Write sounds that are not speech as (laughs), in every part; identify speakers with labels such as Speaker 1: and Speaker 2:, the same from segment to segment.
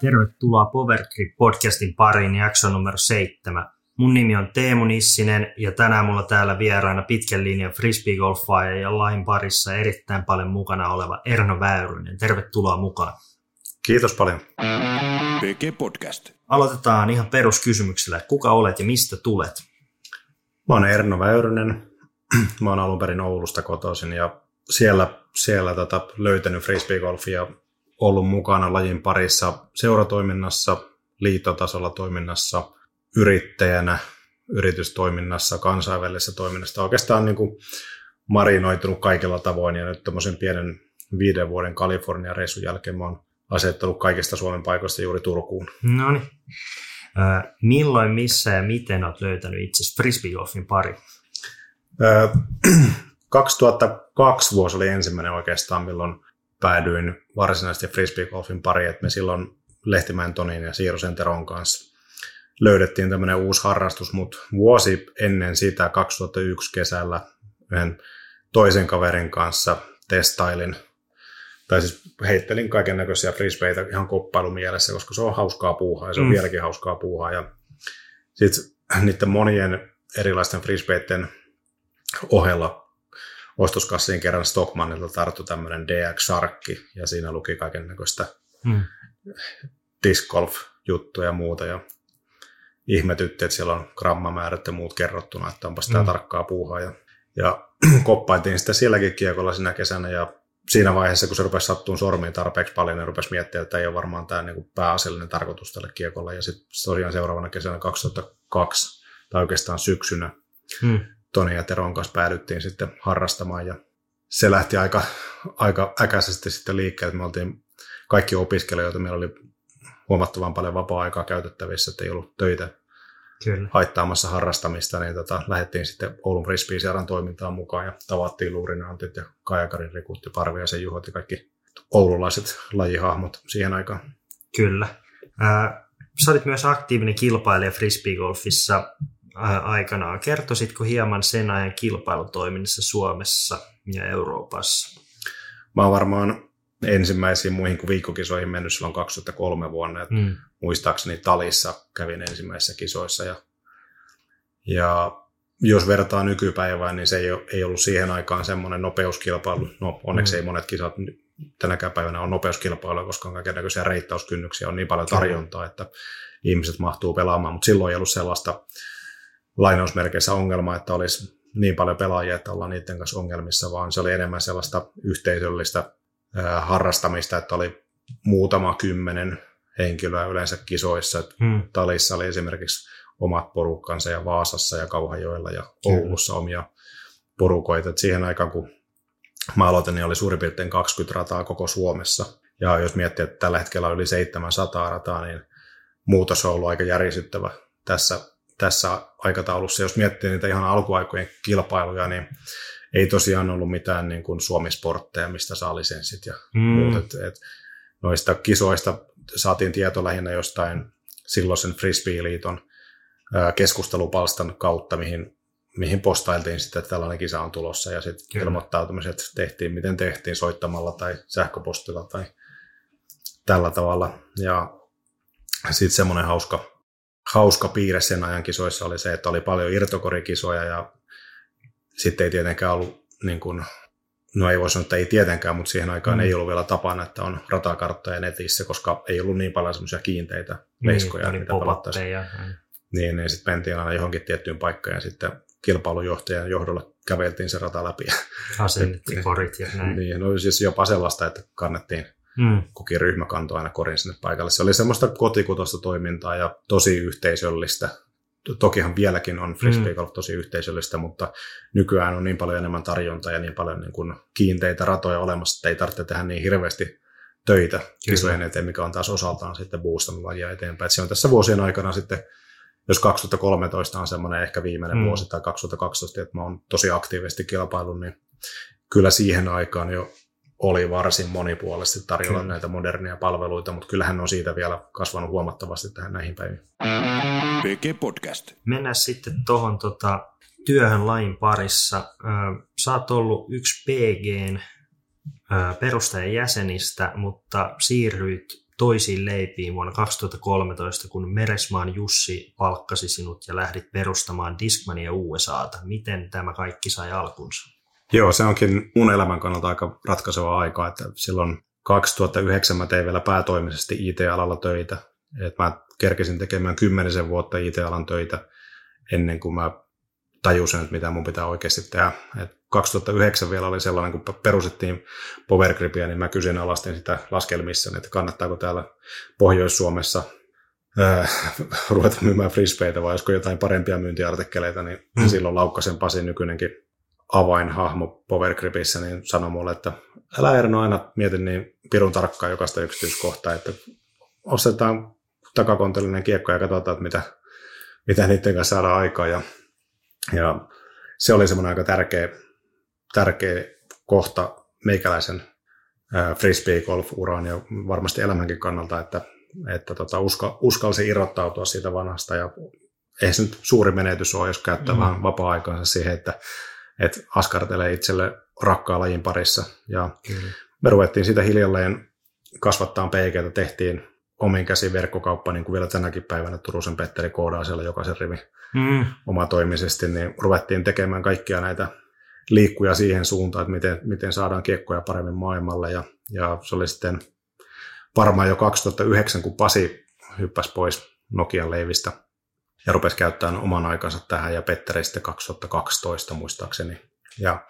Speaker 1: Tervetuloa Power Grip podcastin pariin jakso numero seitsemän. Mun nimi on Teemu Nissinen ja tänään mulla täällä vieraana pitkän linjan frisbeegolfaaja ja lain parissa erittäin paljon mukana oleva Erno Väyrynen. Tervetuloa mukaan.
Speaker 2: Kiitos paljon.
Speaker 3: PG Podcast.
Speaker 1: Aloitetaan ihan peruskysymyksellä, kuka olet ja mistä tulet?
Speaker 2: Mä oon Erno Väyrynen. Mä oon alun perin Oulusta kotoisin ja siellä, siellä tota, löytänyt frisbeegolfia ollut mukana lajin parissa seuratoiminnassa, liittotasolla toiminnassa, yrittäjänä, yritystoiminnassa, kansainvälisessä toiminnassa. Oikeastaan niin kuin marinoitunut kaikilla tavoin ja nyt tämmöisen pienen viiden vuoden Kalifornian reissun jälkeen mä oon asettanut kaikista Suomen paikoista juuri Turkuun.
Speaker 1: No niin. milloin, missä ja miten olet löytänyt itse frisbeegolfin pari?
Speaker 2: 2002 (clears throat) vuosi oli ensimmäinen oikeastaan, milloin päädyin varsinaisesti frisbeegolfin pariin, että me silloin Lehtimäen Tonin ja Siirosen Teron kanssa löydettiin tämmöinen uusi harrastus, mutta vuosi ennen sitä 2001 kesällä yhden toisen kaverin kanssa testailin, tai siis heittelin kaiken näköisiä frisbeitä ihan koppailumielessä, koska se on hauskaa puuhaa ja se on mm. vieläkin hauskaa puuhaa. Ja sitten niiden monien erilaisten frisbeiden ohella ostoskassiin kerran Stockmannilta tarttu tämmöinen DX Sharkki ja siinä luki kaiken näköistä hmm. disc golf juttuja ja muuta ja ihmetytti, että siellä on grammamäärät ja muut kerrottuna, että onpa sitä hmm. tarkkaa puuhaa ja, ja (clears throat) koppailtiin sitä sielläkin kiekolla sinä kesänä ja siinä vaiheessa, kun se rupesi sattuun sormiin tarpeeksi paljon, niin rupesi miettimään, että ei ole varmaan tämä niin pääasiallinen tarkoitus tälle kiekolla. Ja sitten tosiaan seuraavana kesänä 2002, tai oikeastaan syksynä, hmm. Toni ja Teron kanssa päädyttiin sitten harrastamaan ja se lähti aika, aika äkäisesti sitten liikkeelle. Me oltiin kaikki opiskelijoita, meillä oli huomattavan paljon vapaa-aikaa käytettävissä, että ei ollut töitä Kyllä. haittaamassa harrastamista, niin tota, lähdettiin sitten Oulun frisbee toimintaan mukaan ja tavattiin Luurinantit ja Kajakarin Rikut ja Parviaisen Juhot ja kaikki oululaiset lajihahmot siihen aikaan.
Speaker 1: Kyllä. Äh, sä olit myös aktiivinen kilpailija frisbeegolfissa aikanaan. Kertoisitko hieman sen ajan kilpailutoiminnassa Suomessa ja Euroopassa?
Speaker 2: Mä oon varmaan ensimmäisiin muihin kuin viikkokisoihin mennyt silloin 2003 vuonna. Et mm. Muistaakseni Talissa kävin ensimmäisissä kisoissa. Ja, ja jos vertaa nykypäivään, niin se ei, ole, ei ollut siihen aikaan semmoinen nopeuskilpailu. No onneksi mm. ei monet kisat tänäkään päivänä on nopeuskilpailuja, koska on kaikenlaisia reittauskynnyksiä, on niin paljon tarjontaa, että ihmiset mahtuu pelaamaan, mutta silloin ei ollut sellaista lainausmerkeissä ongelma, että olisi niin paljon pelaajia, että ollaan niiden kanssa ongelmissa, vaan se oli enemmän sellaista yhteisöllistä harrastamista, että oli muutama kymmenen henkilöä yleensä kisoissa. Hmm. Talissa oli esimerkiksi omat porukkansa ja Vaasassa ja Kauhajoella ja Oulussa hmm. omia porukoita. Et siihen aikaan, kun mä aloitin, niin oli suurin piirtein 20 rataa koko Suomessa. Ja jos miettii, että tällä hetkellä on yli 700 rataa, niin muutos on ollut aika järisyttävä tässä tässä aikataulussa. Jos miettii niitä ihan alkuaikojen kilpailuja, niin ei tosiaan ollut mitään niin kuin Suomi-sportteja, mistä saa lisenssit ja mm. muut. Et, et noista kisoista saatiin tieto lähinnä jostain silloisen Frisbee-liiton keskustelupalstan kautta, mihin, mihin postailtiin sitten, että tällainen kisa on tulossa ja sitten ilmoittautumiset tehtiin, miten tehtiin soittamalla tai sähköpostilla tai tällä tavalla. Ja sitten semmoinen hauska hauska piirre sen ajan kisoissa oli se, että oli paljon irtokorikisoja ja sitten ei tietenkään ollut, niin kuin, no ei voi sanoa, että ei tietenkään, mutta siihen aikaan mm. ei ollut vielä tapana, että on ratakarttoja netissä, koska ei ollut niin paljon semmoisia kiinteitä veiskoja, niin, mitä palattaisiin. Niin, niin sitten mentiin aina johonkin tiettyyn paikkaan ja sitten kilpailujohtajan johdolla käveltiin se rata läpi.
Speaker 1: Asennettiin korit ja näin.
Speaker 2: Niin, no siis jopa sellaista, että kannettiin Mm. Kukin ryhmä kantoi aina korin sinne paikalle. Se oli semmoista kotikutosta toimintaa ja tosi yhteisöllistä. Tokihan vieläkin on frisbee golf tosi yhteisöllistä, mutta nykyään on niin paljon enemmän tarjontaa ja niin paljon niin kuin kiinteitä ratoja olemassa, että ei tarvitse tehdä niin hirveästi töitä kisojen eteen, mikä on taas osaltaan sitten boostannut lajia eteenpäin. Et se on tässä vuosien aikana sitten, jos 2013 on semmoinen ehkä viimeinen mm. vuosi tai 2012, että mä oon tosi aktiivisesti kilpaillut, niin kyllä siihen aikaan jo oli varsin monipuolisesti tarjolla Kyllä. näitä modernia palveluita, mutta kyllähän on siitä vielä kasvanut huomattavasti tähän näihin päiviin.
Speaker 3: PG Podcast.
Speaker 1: Mennään sitten tuohon tota, työhön lain parissa. Sä oot ollut yksi PGn perustajan jäsenistä, mutta siirryit toisiin leipiin vuonna 2013, kun Meresmaan Jussi palkkasi sinut ja lähdit perustamaan Discmania USAta. Miten tämä kaikki sai alkunsa?
Speaker 2: Joo, se onkin mun elämän kannalta aika ratkaiseva aika, että silloin 2009 mä tein vielä päätoimisesti IT-alalla töitä. Et mä kerkesin tekemään kymmenisen vuotta IT-alan töitä ennen kuin mä tajusin, että mitä mun pitää oikeasti tehdä. Et 2009 vielä oli sellainen, kun perustettiin Powergripia, niin mä alastin sitä laskelmissa, että kannattaako täällä Pohjois-Suomessa äh, ruveta myymään frisbeitä vai olisiko jotain parempia myyntiartikkeleita, niin mm. silloin Laukkasen Pasi nykyinenkin avainhahmo Powergripissä, niin sanoi mulle, että älä Erno aina mieti niin pirun tarkkaan jokaista yksityiskohtaa, että ostetaan takakontelinen kiekko ja katsotaan, että mitä, mitä niiden kanssa saadaan aikaa. Ja, ja se oli semmoinen aika tärkeä, tärkeä kohta meikäläisen frisbee golf uraan ja varmasti elämänkin kannalta, että, että tota, uska, uskalsi irrottautua siitä vanhasta ja ei se nyt suuri menetys ole, jos käyttää mm. vähän vapaa-aikaansa siihen, että, että askartelee itselle rakkaan lajin parissa. Ja mm. me ruvettiin sitä hiljalleen kasvattaa peikeitä, tehtiin omin käsin verkkokauppa, niin kuin vielä tänäkin päivänä Turusen Petteri koodaa siellä jokaisen rivi mm. omatoimisesti, niin ruvettiin tekemään kaikkia näitä liikkuja siihen suuntaan, että miten, miten saadaan kiekkoja paremmin maailmalle. Ja, ja se oli sitten varmaan jo 2009, kun Pasi hyppäsi pois Nokian leivistä ja rupesi käyttämään oman aikansa tähän, ja Petteri sitten 2012 muistaakseni. Ja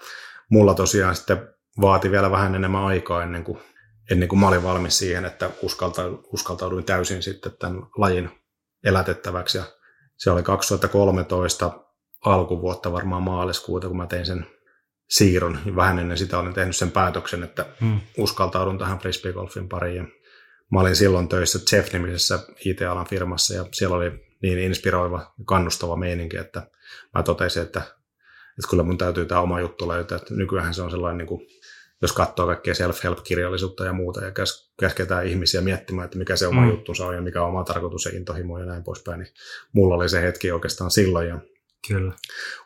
Speaker 2: mulla tosiaan sitten vaati vielä vähän enemmän aikaa ennen kuin, ennen kuin mä olin valmis siihen, että uskaltauduin täysin sitten tämän lajin elätettäväksi. Ja se oli 2013 alkuvuotta varmaan maaliskuuta, kun mä tein sen siirron. Vähän ennen sitä olin tehnyt sen päätöksen, että hmm. uskaltaudun tähän frisbeegolfin pariin. Mä olin silloin töissä Jeff-nimisessä IT-alan firmassa ja siellä oli niin inspiroiva ja kannustava meininki, että mä totesin, että, että kyllä mun täytyy tämä oma juttu löytää. Että nykyään se on sellainen, niin kuin, jos katsoo kaikkea self-help-kirjallisuutta ja muuta ja käs, käsketään ihmisiä miettimään, että mikä se oma mm. juttunsa on ja mikä on oma tarkoitus ja intohimo ja näin poispäin, niin mulla oli se hetki oikeastaan silloin ja
Speaker 1: Kyllä.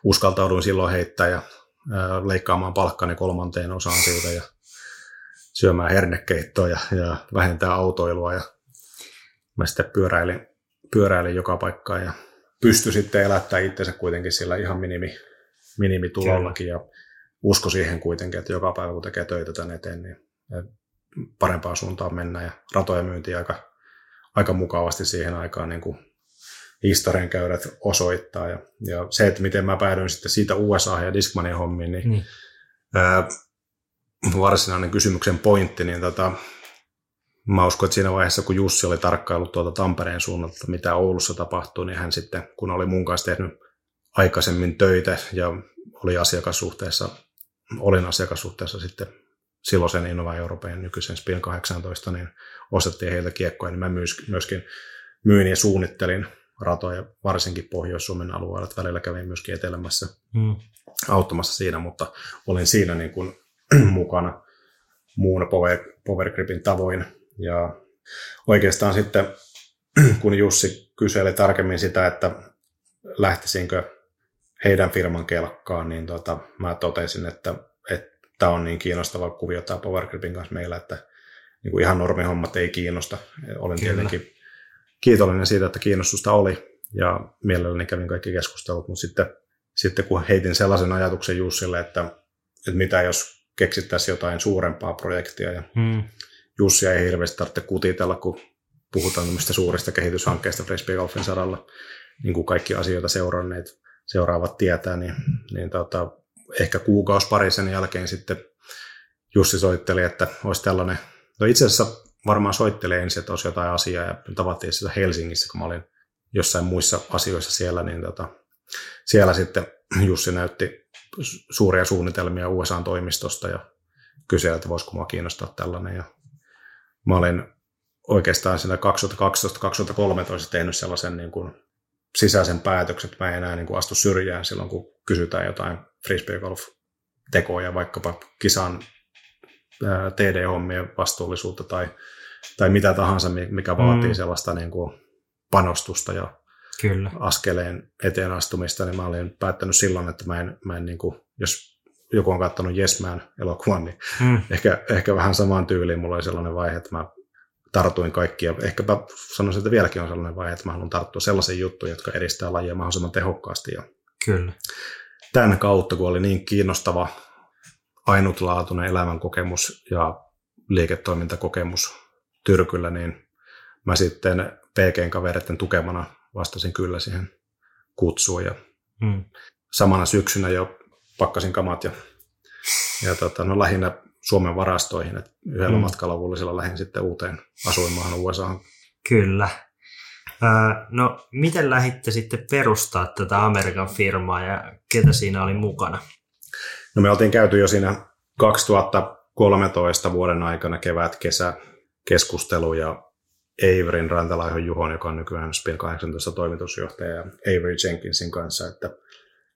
Speaker 2: uskaltauduin silloin heittää ja ää, leikkaamaan palkkani kolmanteen osaan siitä ja syömään hernekeittoa ja, ja vähentää autoilua ja mä sitten pyöräilin pyöräilin joka paikkaan ja pystyi sitten elättämään itsensä kuitenkin sillä ihan minimi, minimitulollakin ja usko siihen kuitenkin, että joka päivä kun tekee töitä tänne eteen, niin parempaan suuntaan mennä ja ratoja myynti aika, aika mukavasti siihen aikaan niin kuin historian käyrät osoittaa. Ja, ja, se, että miten mä päädyin sitten siitä USA ja Discmanin hommiin, niin, niin. Ää, varsinainen kysymyksen pointti, niin tota, Mä uskon, että siinä vaiheessa, kun Jussi oli tarkkaillut tuolta Tampereen suunnalta, mitä Oulussa tapahtui, niin hän sitten, kun oli mun kanssa tehnyt aikaisemmin töitä ja oli asiakassuhteessa, olin asiakassuhteessa sitten silloisen Innova Euroopan nykyisen Spin 18, niin ostettiin heiltä kiekkoja, niin mä myöskin myin ja suunnittelin ratoja, varsinkin Pohjois-Suomen alueella, että välillä kävin myöskin etelämässä mm. auttamassa siinä, mutta olin siinä niin kuin (clears throat) mukana muun Power, Power Gripin tavoin ja oikeastaan sitten, (clears throat) kun Jussi kyseli tarkemmin sitä, että lähtisinkö heidän firman kelkkaan, niin tota, mä totesin, että tämä on niin kiinnostava kuvio tämä Powergripin kanssa meillä, että niin kuin ihan normihommat ei kiinnosta. Olen Kyllä. tietenkin kiitollinen siitä, että kiinnostusta oli ja mielelläni kävin kaikki keskustelut, mutta sitten, sitten kun heitin sellaisen ajatuksen Jussille, että, että mitä jos keksittäisiin jotain suurempaa projektia ja hmm. Jussi ei hirveästi tarvitse kutitella, kun puhutaan tämmöistä suurista kehityshankkeista frisbeegolfin saralla, niin kuin kaikki asioita seuranneet, seuraavat tietää, niin, niin tota, ehkä kuukausi pari sen jälkeen sitten Jussi soitteli, että olisi tällainen, no itse asiassa varmaan soitteli ensin, että olisi jotain asiaa ja tavattiin sitä Helsingissä, kun mä olin jossain muissa asioissa siellä, niin tota, siellä sitten Jussi näytti suuria suunnitelmia USA-toimistosta ja kyseli, että voisiko mua kiinnostaa tällainen ja mä olin oikeastaan siinä 2012-2013 tehnyt sellaisen niin kuin sisäisen päätöksen, että mä en enää niin kuin astu syrjään silloin, kun kysytään jotain frisbeegolf-tekoja, vaikkapa kisan TD-hommien vastuullisuutta tai, tai mitä tahansa, mikä vaatii mm. sellaista niin kuin panostusta ja Kyllä. askeleen eteen astumista, niin mä olin päättänyt silloin, että mä en, mä en niin kuin, jos joku on katsonut Yes Man elokuvan, niin mm. ehkä, ehkä vähän samaan tyyliin mulla oli sellainen vaihe, että mä tartuin kaikkia. Ehkäpä sanoisin, että vieläkin on sellainen vaihe, että mä haluan tarttua sellaisiin juttuihin, jotka edistää lajia mahdollisimman tehokkaasti. Ja
Speaker 1: Kyllä.
Speaker 2: Tämän kautta, kun oli niin kiinnostava, ainutlaatuinen elämänkokemus ja liiketoimintakokemus Tyrkyllä, niin mä sitten PGn kavereiden tukemana vastasin kyllä siihen kutsuun. Ja hmm. Samana syksynä jo pakkasin kamat ja, ja tota, no lähinnä Suomen varastoihin. Et yhdellä mm. matkaluvullisella lähdin sitten uuteen asuinmaahan USAhan.
Speaker 1: Kyllä. no, miten lähditte sitten perustaa tätä Amerikan firmaa ja ketä siinä oli mukana?
Speaker 2: No me oltiin käyty jo siinä 2013 vuoden aikana kevät, kesä keskustelu ja Averin Rantalaihon Juhon, joka on nykyään Spin 18 toimitusjohtaja ja Avery Jenkinsin kanssa, että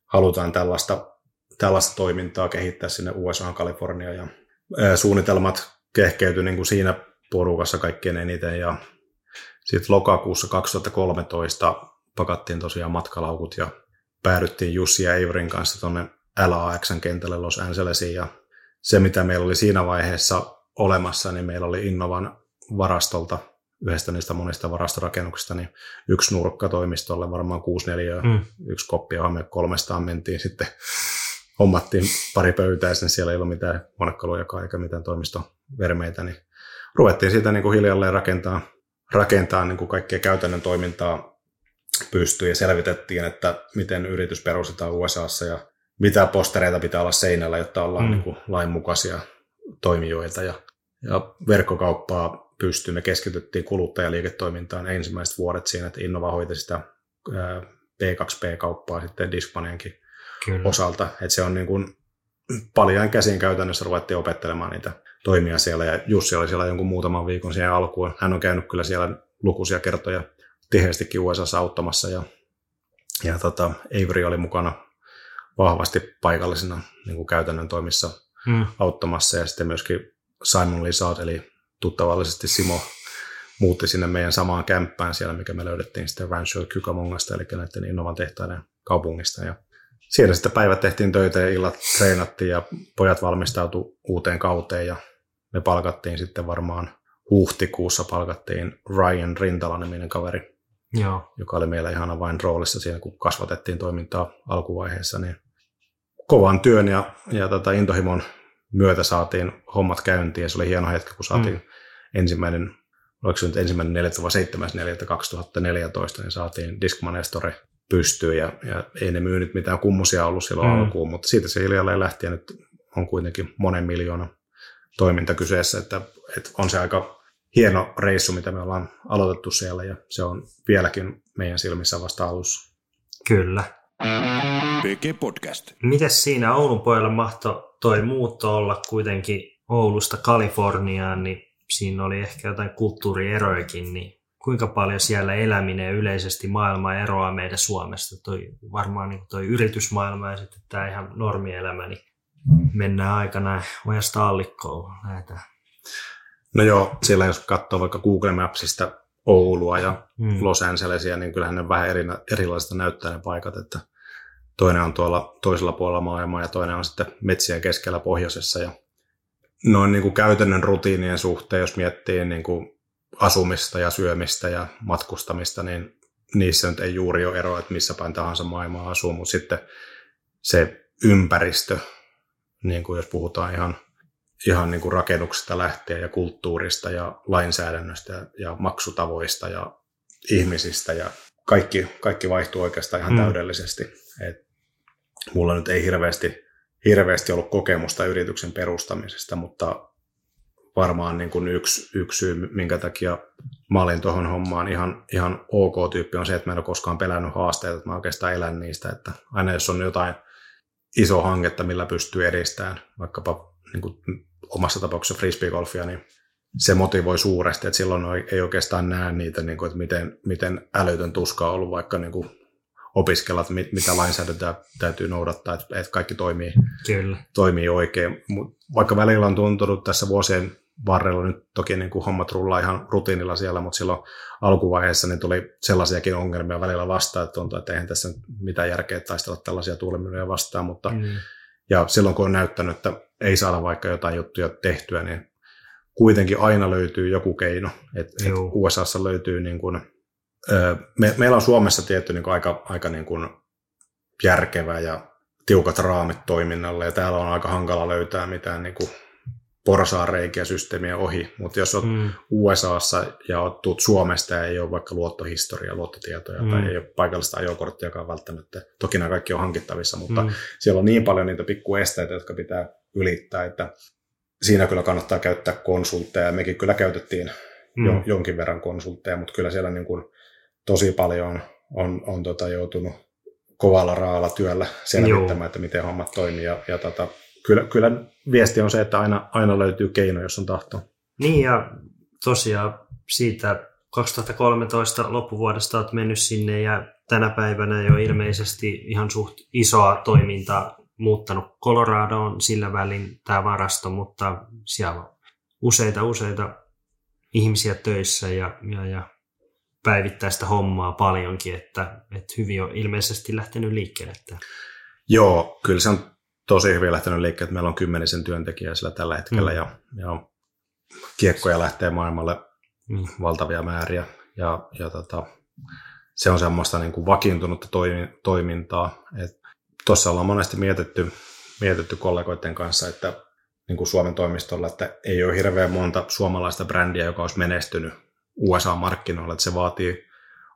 Speaker 2: halutaan tällaista, tällaista toimintaa kehittää sinne USA, Kalifornia ja suunnitelmat kehkeytyi niin kuin siinä porukassa kaikkein eniten ja sitten lokakuussa 2013 pakattiin tosiaan matkalaukut ja päädyttiin Jussi ja Averin kanssa tuonne LAX-kentälle Los Angelesiin ja se mitä meillä oli siinä vaiheessa olemassa, niin meillä oli Innovan varastolta yhdestä niistä monista varastorakennuksista, niin yksi nurkka toimistolle, varmaan 6 neliöä, mm. yksi koppi, johon me kolmestaan mentiin sitten hommattiin pari pöytää, ja siellä ei ollut mitään huonekaluja eikä mitään toimistovermeitä, niin ruvettiin siitä niin kuin hiljalleen rakentaa, rakentaa niin kuin kaikkea käytännön toimintaa pystyyn ja selvitettiin, että miten yritys perustetaan USAssa ja mitä postereita pitää olla seinällä, jotta ollaan mm. niin kuin lainmukaisia toimijoita ja, ja verkkokauppaa pystyy. Me keskityttiin kuluttajaliiketoimintaan ensimmäiset vuodet siinä, että Innova hoiti sitä P2P-kauppaa sitten Discmanenkin Kyllä. osalta. Että se on niin kuin paljon käsin käytännössä ruvettiin opettelemaan niitä toimia siellä. Ja Jussi oli siellä jonkun muutaman viikon siihen alkuun. Hän on käynyt kyllä siellä lukuisia kertoja tiheästikin USA auttamassa. Ja, ja tota, Avery oli mukana vahvasti paikallisena niin kuin käytännön toimissa hmm. auttamassa. Ja sitten myöskin Simon Lizard, eli tuttavallisesti Simo muutti sinne meidän samaan kämppään siellä, mikä me löydettiin sitten Rancho Kykamongasta, eli näiden Innovan tehtaiden kaupungista. Ja siellä sitten päivät tehtiin töitä ja illat treenattiin ja pojat valmistautu uuteen kauteen ja me palkattiin sitten varmaan huhtikuussa palkattiin Ryan Rintala-niminen kaveri, Joo. joka oli meillä ihan vain roolissa siinä, kun kasvatettiin toimintaa alkuvaiheessa, niin kovan työn ja, ja tota intohimon myötä saatiin hommat käyntiin ja se oli hieno hetki, kun saatiin mm. ensimmäinen, oliko se nyt ensimmäinen 4. vai 7. 4. 2014, niin saatiin Discman Estore pystyyn ja, ja ei ne myynyt mitään kummusia ollut silloin mm. alkuun, mutta siitä se hiljalleen lähti ja nyt on kuitenkin monen miljoonan toiminta kyseessä, että, että on se aika hieno reissu, mitä me ollaan aloitettu siellä ja se on vieläkin meidän silmissä vasta alussa.
Speaker 1: Kyllä.
Speaker 3: PG Podcast.
Speaker 1: Mites siinä Oulun pojalla mahto toi muutto olla kuitenkin Oulusta Kaliforniaan, niin siinä oli ehkä jotain kulttuurierojakin, niin kuinka paljon siellä eläminen yleisesti maailma eroaa meidän Suomesta. Toi, varmaan niin toi yritysmaailma ja sitten tämä ihan normielämä, niin mennään aikana ojasta allikkoon. Lähdetään.
Speaker 2: No joo, siellä jos katsoo vaikka Google Mapsista Oulua ja mm. Los Angelesia, niin kyllähän ne vähän eri, erilaisista näyttää ne paikat, että toinen on tuolla toisella puolella maailmaa ja toinen on sitten metsien keskellä pohjoisessa ja noin niin kuin käytännön rutiinien suhteen, jos miettii niin kuin asumista ja syömistä ja matkustamista, niin niissä nyt ei juuri ole eroa, että missä päin tahansa maailmaa asuu, mutta sitten se ympäristö, niin kuin jos puhutaan ihan, ihan niin kuin rakennuksesta lähtien ja kulttuurista ja lainsäädännöstä ja, ja maksutavoista ja ihmisistä ja kaikki, kaikki vaihtuu oikeastaan ihan mm. täydellisesti. Et mulla nyt ei hirveästi, hirveästi ollut kokemusta yrityksen perustamisesta, mutta varmaan niin kuin yksi, yksi syy, minkä takia mä olin tuohon hommaan ihan, ihan ok-tyyppi on se, että mä en ole koskaan pelännyt haasteita, että mä oikeastaan elän niistä, että aina jos on jotain iso hanketta, millä pystyy edistämään vaikkapa niin kuin omassa tapauksessa frisbeegolfia, niin se motivoi suuresti, että silloin ei oikeastaan näe niitä, niin kuin, että miten, miten älytön tuska on ollut vaikka niin kuin opiskella, että mit, mitä lainsäädäntöä täytyy noudattaa, että, että kaikki toimii, Kyllä. toimii oikein. Mut vaikka välillä on tuntunut tässä vuosien varrella nyt toki niin kuin hommat rullaa ihan rutiinilla siellä, mutta silloin alkuvaiheessa niin tuli sellaisiakin ongelmia välillä vastaan, että tuntuu, että eihän tässä mitään järkeä taistella tällaisia tuulimyllyjä vastaan, mutta mm. ja silloin kun on näyttänyt, että ei saada vaikka jotain juttuja tehtyä, niin kuitenkin aina löytyy joku keino. Et, et USAssa löytyy, niin kuin, me, meillä on Suomessa tietty niin kuin aika, aika niin kuin järkevä ja tiukat raamit toiminnalle, ja täällä on aika hankala löytää mitään niin kuin porsaareikiä systeemiä ohi, mutta jos olet mm. USAssa ja olet tuut Suomesta ja ei ole vaikka luottohistoria, luottotietoja mm. tai ei ole paikallista ajokorttiakaan välttämättä, toki nämä kaikki on hankittavissa, mutta mm. siellä on niin paljon niitä pikkuesteitä, jotka pitää ylittää, että siinä kyllä kannattaa käyttää konsultteja. Mekin kyllä käytettiin mm. jo, jonkin verran konsultteja, mutta kyllä siellä niin kuin tosi paljon on, on, on tota joutunut kovalla raalla työllä selvittämään, Joo. että miten hommat toimii. Ja, ja tota, kyllä, kyllä viesti on se, että aina, aina löytyy keino, jos on tahto.
Speaker 1: Niin ja tosiaan siitä 2013 loppuvuodesta olet mennyt sinne ja tänä päivänä jo ilmeisesti ihan suht isoa toimintaa muuttanut Coloradoon sillä välin tämä varasto, mutta siellä on useita useita ihmisiä töissä ja, ja, ja päivittäistä hommaa paljonkin, että, että hyvin on ilmeisesti lähtenyt liikkeelle.
Speaker 2: Joo, kyllä se on tosi hyvin lähtenyt liikkeelle, että meillä on kymmenisen työntekijää sillä tällä hetkellä mm. ja, ja kiekkoja lähtee maailmalle mm. valtavia määriä ja, ja tota, se on semmoista niin kuin vakiintunutta toimi, toimintaa. Tuossa ollaan monesti mietitty, mietitty kollegoiden kanssa, että niin kuin Suomen toimistolla, että ei ole hirveän monta suomalaista brändiä, joka olisi menestynyt USA-markkinoilla, että se vaatii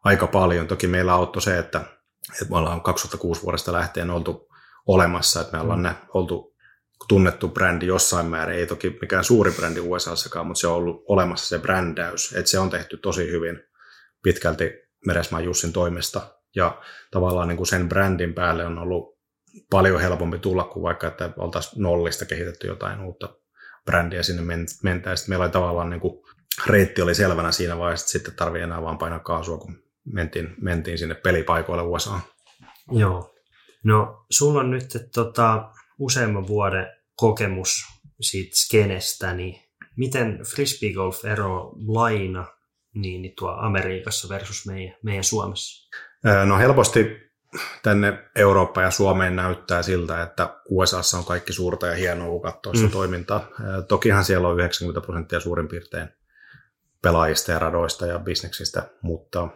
Speaker 2: aika paljon. Toki meillä auttoi se, että, että me ollaan 2006 vuodesta lähtien oltu olemassa, että me ollaan mm. oltu tunnettu brändi jossain määrin, ei toki mikään suuri brändi USAssakaan, mutta se on ollut olemassa se brändäys, että se on tehty tosi hyvin pitkälti Meresmaan Jussin toimesta, ja tavallaan niin kuin sen brändin päälle on ollut paljon helpompi tulla kuin vaikka, että oltaisiin nollista kehitetty jotain uutta brändiä sinne mentäisiin. Meillä oli tavallaan niin kuin, reitti oli selvänä siinä vaiheessa, että sitten tarvii enää vaan painaa kaasua, kun mentiin, mentiin sinne pelipaikoille USA.
Speaker 1: Joo, No, sulla on nyt tota, useamman vuoden kokemus siitä skenestä, niin miten frisbeegolf ero laina niin, niin tuo Amerikassa versus meidän, meidän Suomessa?
Speaker 2: No helposti tänne Eurooppa ja Suomeen näyttää siltä, että USAssa on kaikki suurta ja hienoa, kun katsoo mm. toimintaa. Tokihan siellä on 90 prosenttia suurin piirtein pelaajista ja radoista ja bisneksistä, mutta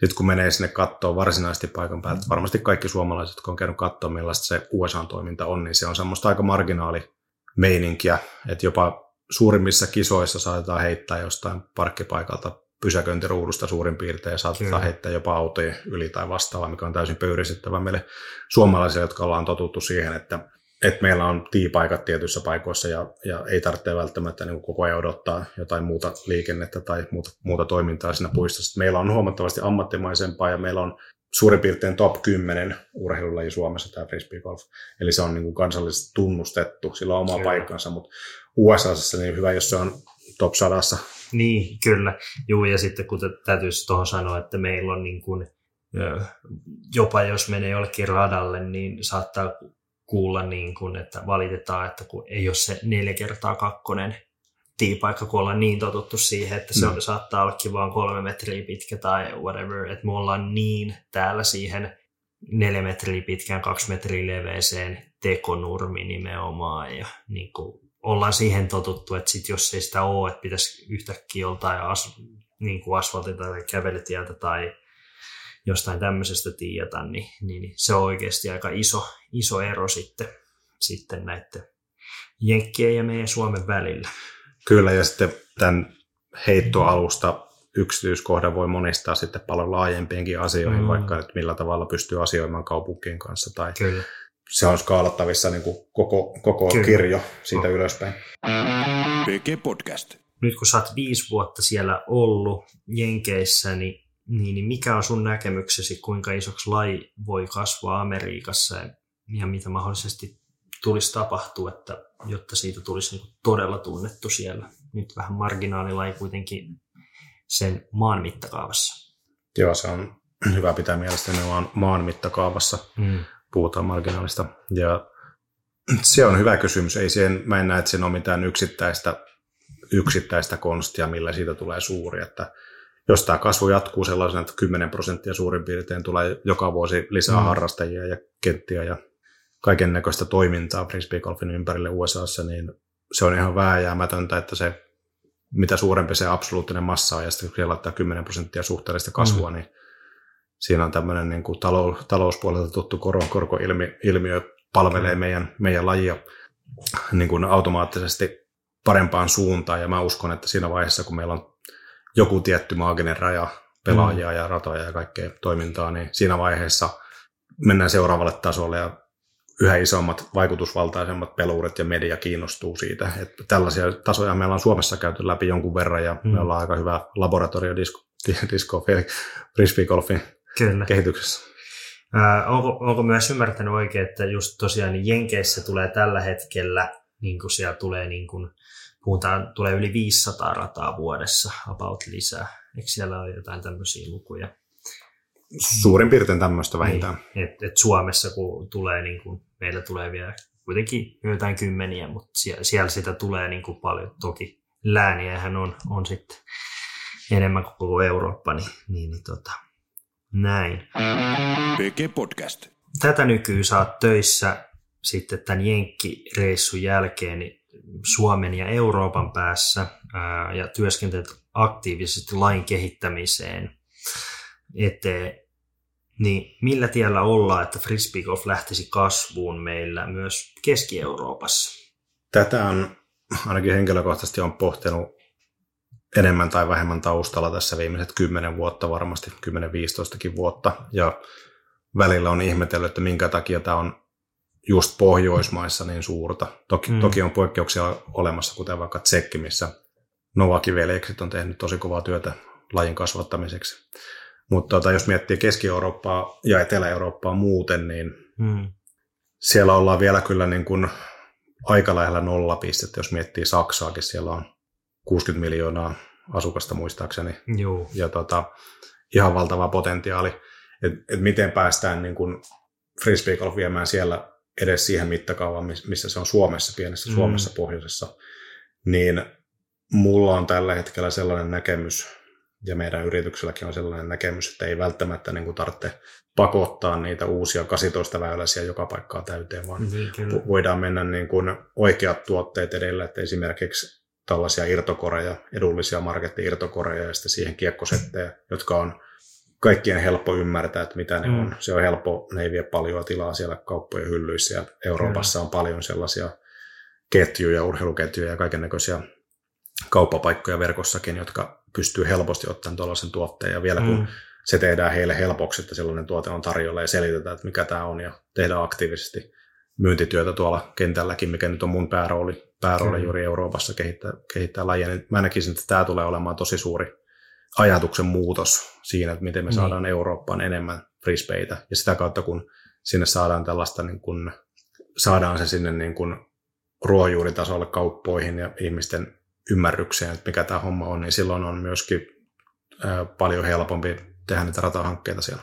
Speaker 2: sitten kun menee sinne kattoon varsinaisesti paikan päältä, varmasti kaikki suomalaiset, jotka on käynyt katsoa, millaista se USA-toiminta on, niin se on semmoista aika marginaali meininkiä, että jopa suurimmissa kisoissa saatetaan heittää jostain parkkipaikalta pysäköintiruudusta suurin piirtein ja saatetaan Kyllä. heittää jopa autojen yli tai vastaavaa, mikä on täysin pöyristyttävä meille suomalaisille, jotka ollaan totuttu siihen, että että meillä on tiipaikat tietyissä paikoissa ja, ja ei tarvitse välttämättä niin koko ajan odottaa jotain muuta liikennettä tai muuta, muuta toimintaa siinä puistossa. Meillä on huomattavasti ammattimaisempaa ja meillä on suurin piirtein top 10 urheilulaji Suomessa tämä frisbee golf. Eli se on niin kuin kansallisesti tunnustettu, sillä on oma kyllä. paikkansa, mutta USAssa niin hyvä, jos se on top 100.
Speaker 1: Niin, kyllä. Juu, ja sitten kun täytyisi tuohon sanoa, että meillä on niin kuin, jopa jos menee jollekin radalle, niin saattaa kuulla, niin kuin, että valitetaan, että kun ei ole se neljä kertaa kakkonen tiipaikka, kun ollaan niin totuttu siihen, että se on, mm. saattaa ollakin vain kolme metriä pitkä tai whatever, että me ollaan niin täällä siihen neljä metriä pitkään, kaksi metriä leveeseen tekonurmi nimenomaan ja niin kuin, ollaan siihen totuttu, että sit jos ei sitä ole, että pitäisi yhtäkkiä joltain as, niin kuin asfaltilta tai kävelytieltä tai jostain tämmöisestä tiedä, niin, niin, niin se on oikeasti aika iso, iso ero sitten, sitten näiden Jenkkien ja meidän Suomen välillä.
Speaker 2: Kyllä, ja sitten tämän heittoalusta yksityiskohdan voi monistaa sitten paljon laajempiinkin asioihin, mm. vaikka nyt millä tavalla pystyy asioimaan kaupunkien kanssa. Tai Kyllä. Se on skaalattavissa niin kuin koko, koko kirjo siitä oh. ylöspäin.
Speaker 3: PG Podcast.
Speaker 1: Nyt kun sä oot viisi vuotta siellä ollut Jenkeissä, niin niin, niin mikä on sun näkemyksesi, kuinka isoksi laji voi kasvaa Amerikassa ja, ja mitä mahdollisesti tulisi tapahtua, että, jotta siitä tulisi niin todella tunnettu siellä. Nyt vähän marginaalilaji kuitenkin sen maan mittakaavassa.
Speaker 2: Joo, se on (clears throat) hyvä pitää mielestäni vaan maan mittakaavassa. Mm. Puhutaan marginaalista. Ja (clears throat) se on hyvä kysymys. Ei siihen, mä en näe, että siinä on mitään yksittäistä, yksittäistä konstia, millä siitä tulee suuri. Että jos tämä kasvu jatkuu sellaisena, että 10 prosenttia suurin piirtein tulee joka vuosi lisää mm. harrastajia ja kenttiä ja kaiken näköistä toimintaa frisbeegolfin ympärille USAssa, niin se on ihan vääjäämätöntä, että se mitä suurempi se absoluuttinen massa on, ja sitten kun siellä laittaa 10 prosenttia suhteellista kasvua, mm. niin siinä on tämmöinen niin kuin talous, talouspuolelta tuttu kor, korkoilmiö palvelee mm. meidän, meidän lajia niin kuin automaattisesti parempaan suuntaan, ja mä uskon, että siinä vaiheessa, kun meillä on joku tietty maaginen raja pelaajia mm. ja ratoja ja kaikkea toimintaa, niin siinä vaiheessa mennään seuraavalle tasolle ja yhä isommat vaikutusvaltaisemmat peluurit ja media kiinnostuu siitä. Että tällaisia tasoja meillä on Suomessa käyty läpi jonkun verran ja mm. me ollaan aika hyvä laboratorio disco, disco frisbeegolfin Kyllä. kehityksessä.
Speaker 1: Ää, onko, onko myös ymmärtänyt oikein, että just tosiaan niin Jenkeissä tulee tällä hetkellä, niin kuin siellä tulee, niin kuin, puhutaan, tulee yli 500 rataa vuodessa about lisää. Eikö siellä ole jotain tämmöisiä lukuja?
Speaker 2: Suurin piirtein tämmöistä vähintään.
Speaker 1: Niin, et, et Suomessa kun tulee, niin kuin, meillä tulee vielä kuitenkin joitain kymmeniä, mutta siellä, siellä sitä tulee niin kuin paljon. Toki lääniähän on, on sitten enemmän kuin koko Eurooppa, niin, niin, niin tota, näin.
Speaker 3: PG Podcast.
Speaker 1: Tätä nykyään saat töissä sitten tämän Jenkki-reissun jälkeen niin Suomen ja Euroopan päässä ää, ja työskentelet aktiivisesti lain kehittämiseen eteen. Niin millä tiellä ollaan, että frisbeegolf lähtisi kasvuun meillä myös Keski-Euroopassa?
Speaker 2: Tätä on ainakin henkilökohtaisesti on pohtinut enemmän tai vähemmän taustalla tässä viimeiset kymmenen vuotta, varmasti 10-15 vuotta. Ja välillä on ihmetellyt, että minkä takia tämä on just Pohjoismaissa niin suurta. Toki, mm. toki on poikkeuksia olemassa, kuten vaikka Tsekki, missä Novakiveljekset on tehnyt tosi kovaa työtä lajin kasvattamiseksi. Mutta tota, jos miettii Keski-Eurooppaa ja Etelä-Eurooppaa muuten, niin mm. siellä ollaan vielä kyllä niin kuin aika lähellä nollapistettä. Jos miettii Saksaakin, siellä on 60 miljoonaa asukasta muistaakseni.
Speaker 1: Joo.
Speaker 2: Ja tota, ihan valtava potentiaali, että et miten päästään niin kuin frisbeegolf viemään siellä edes siihen mittakaavaan, missä se on Suomessa, pienessä mm. Suomessa, pohjoisessa, niin mulla on tällä hetkellä sellainen näkemys, ja meidän yritykselläkin on sellainen näkemys, että ei välttämättä niin kuin tarvitse pakottaa niitä uusia 18 väyläisiä joka paikkaa täyteen, vaan mm, voidaan mennä niin kuin oikeat tuotteet edellä, että esimerkiksi tällaisia irtokoreja, edullisia marketti-irtokoreja ja sitten siihen kiekkosettejä, jotka on kaikkien helppo ymmärtää, että mitä ne mm. on. Se on helppo, ne ei vie paljon tilaa siellä kauppojen hyllyissä ja Euroopassa mm. on paljon sellaisia ketjuja, urheiluketjuja ja kaiken näköisiä kauppapaikkoja verkossakin, jotka pystyy helposti ottamaan tuollaisen tuotteen ja vielä kun mm. se tehdään heille helpoksi, että sellainen tuote on tarjolla ja selitetään, että mikä tämä on ja tehdään aktiivisesti myyntityötä tuolla kentälläkin, mikä nyt on mun päärooli, päärooli juuri Euroopassa kehittää, kehittää lajia, niin mä näkisin, että tämä tulee olemaan tosi suuri ajatuksen muutos siinä, että miten me niin. saadaan Eurooppaan enemmän frisbeitä. Ja sitä kautta, kun sinne saadaan tällaista, niin kun, saadaan se sinne niin kun ruohonjuuritasolle kauppoihin ja ihmisten ymmärrykseen, että mikä tämä homma on, niin silloin on myöskin ää, paljon helpompi tehdä niitä ratahankkeita siellä.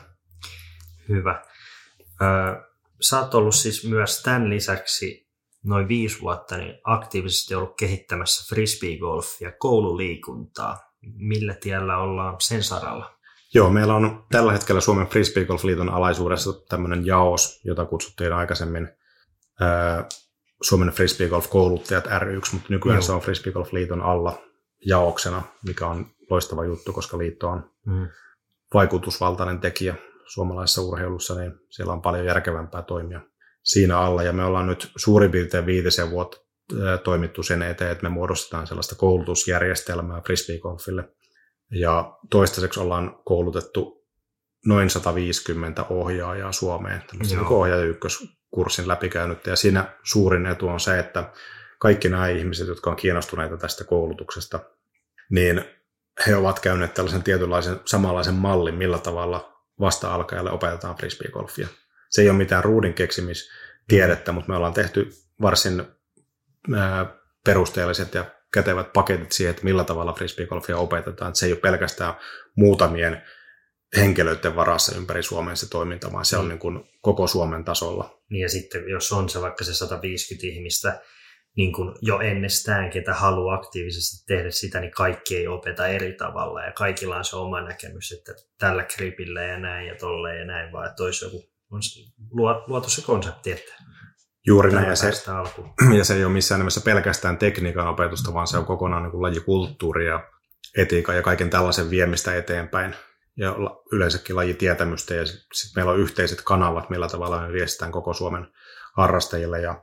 Speaker 1: Hyvä. Ö, sä oot ollut siis myös tämän lisäksi noin viisi vuotta niin aktiivisesti ollut kehittämässä frisbeegolfia, koululiikuntaa millä tiellä ollaan sen saralla?
Speaker 2: Joo, meillä on tällä hetkellä Suomen Frisbeegolf-liiton alaisuudessa tämmöinen jaos, jota kutsuttiin aikaisemmin ää, Suomen Frisbeegolf-kouluttajat ry mutta nykyään Joo. se on Frisbeegolf-liiton alla jaoksena, mikä on loistava juttu, koska liitto on mm. vaikutusvaltainen tekijä suomalaisessa urheilussa, niin siellä on paljon järkevämpää toimia siinä alla. Ja me ollaan nyt suurin piirtein viitisen vuotta toimittu sen eteen, että me muodostetaan sellaista koulutusjärjestelmää frisbeegolfille. Ja toistaiseksi ollaan koulutettu noin 150 ohjaajaa Suomeen, tämmöisen niin ohjaaja ykköskurssin läpikäynyt. Ja siinä suurin etu on se, että kaikki nämä ihmiset, jotka on kiinnostuneita tästä koulutuksesta, niin he ovat käyneet tällaisen tietynlaisen samanlaisen mallin, millä tavalla vasta-alkajalle opetetaan frisbeegolfia. Se ei ole mitään ruudin keksimistiedettä, mutta me ollaan tehty varsin perusteelliset ja kätevät paketit siihen, että millä tavalla frisbeegolfia opetetaan. Että se ei ole pelkästään muutamien henkilöiden varassa ympäri Suomen se toiminta, vaan se on mm. niin kuin koko Suomen tasolla.
Speaker 1: Niin ja sitten jos on se vaikka se 150 ihmistä, niin kuin jo ennestään, ketä haluaa aktiivisesti tehdä sitä, niin kaikki ei opeta eri tavalla ja kaikilla on se oma näkemys, että tällä kripillä ja näin ja tolleen ja näin, vaan että olisi joku on luotu se konsepti, että
Speaker 2: Juuri näin, ja se,
Speaker 1: alkuun.
Speaker 2: ja se ei ole missään nimessä pelkästään tekniikan opetusta, vaan se on kokonaan niin kuin lajikulttuuri ja etiikka ja kaiken tällaisen viemistä eteenpäin. Ja yleensäkin lajitietämystä ja sitten meillä on yhteiset kanavat, millä tavalla me viestitään koko Suomen harrastajille. Ja,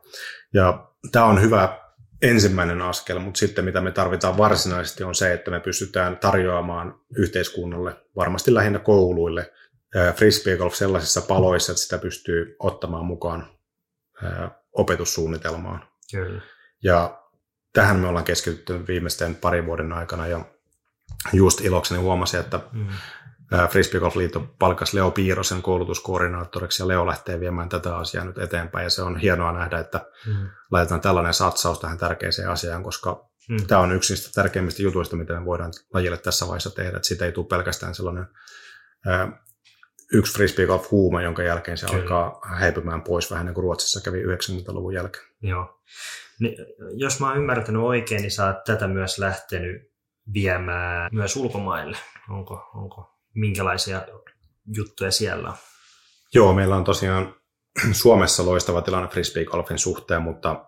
Speaker 2: ja tämä on hyvä ensimmäinen askel, mutta sitten mitä me tarvitaan varsinaisesti on se, että me pystytään tarjoamaan yhteiskunnalle, varmasti lähinnä kouluille, frisbee golf sellaisissa paloissa, että sitä pystyy ottamaan mukaan opetussuunnitelmaan.
Speaker 1: Kyllä.
Speaker 2: Ja tähän me ollaan keskitytty viimeisten parin vuoden aikana ja just ilokseni huomasin, että mm. Frisbee Golf Liitto palkkasi Leo Piirosen koulutuskoordinaattoriksi ja Leo lähtee viemään tätä asiaa nyt eteenpäin ja se on hienoa nähdä, että mm. laitetaan tällainen satsaus tähän tärkeäseen asiaan, koska mm. tämä on yksi niistä tärkeimmistä jutuista, mitä me voidaan lajille tässä vaiheessa tehdä, että siitä ei tule pelkästään sellainen ää, yksi frisbee golf huuma, jonka jälkeen se Kyllä. alkaa häipymään pois vähän niin kuin Ruotsissa kävi 90-luvun jälkeen.
Speaker 1: Joo. Niin, jos mä oon ymmärtänyt oikein, niin sä oot tätä myös lähtenyt viemään myös ulkomaille. Onko, onko minkälaisia juttuja siellä on?
Speaker 2: Joo, meillä on tosiaan (clears throat) Suomessa loistava tilanne frisbee-golfin suhteen, mutta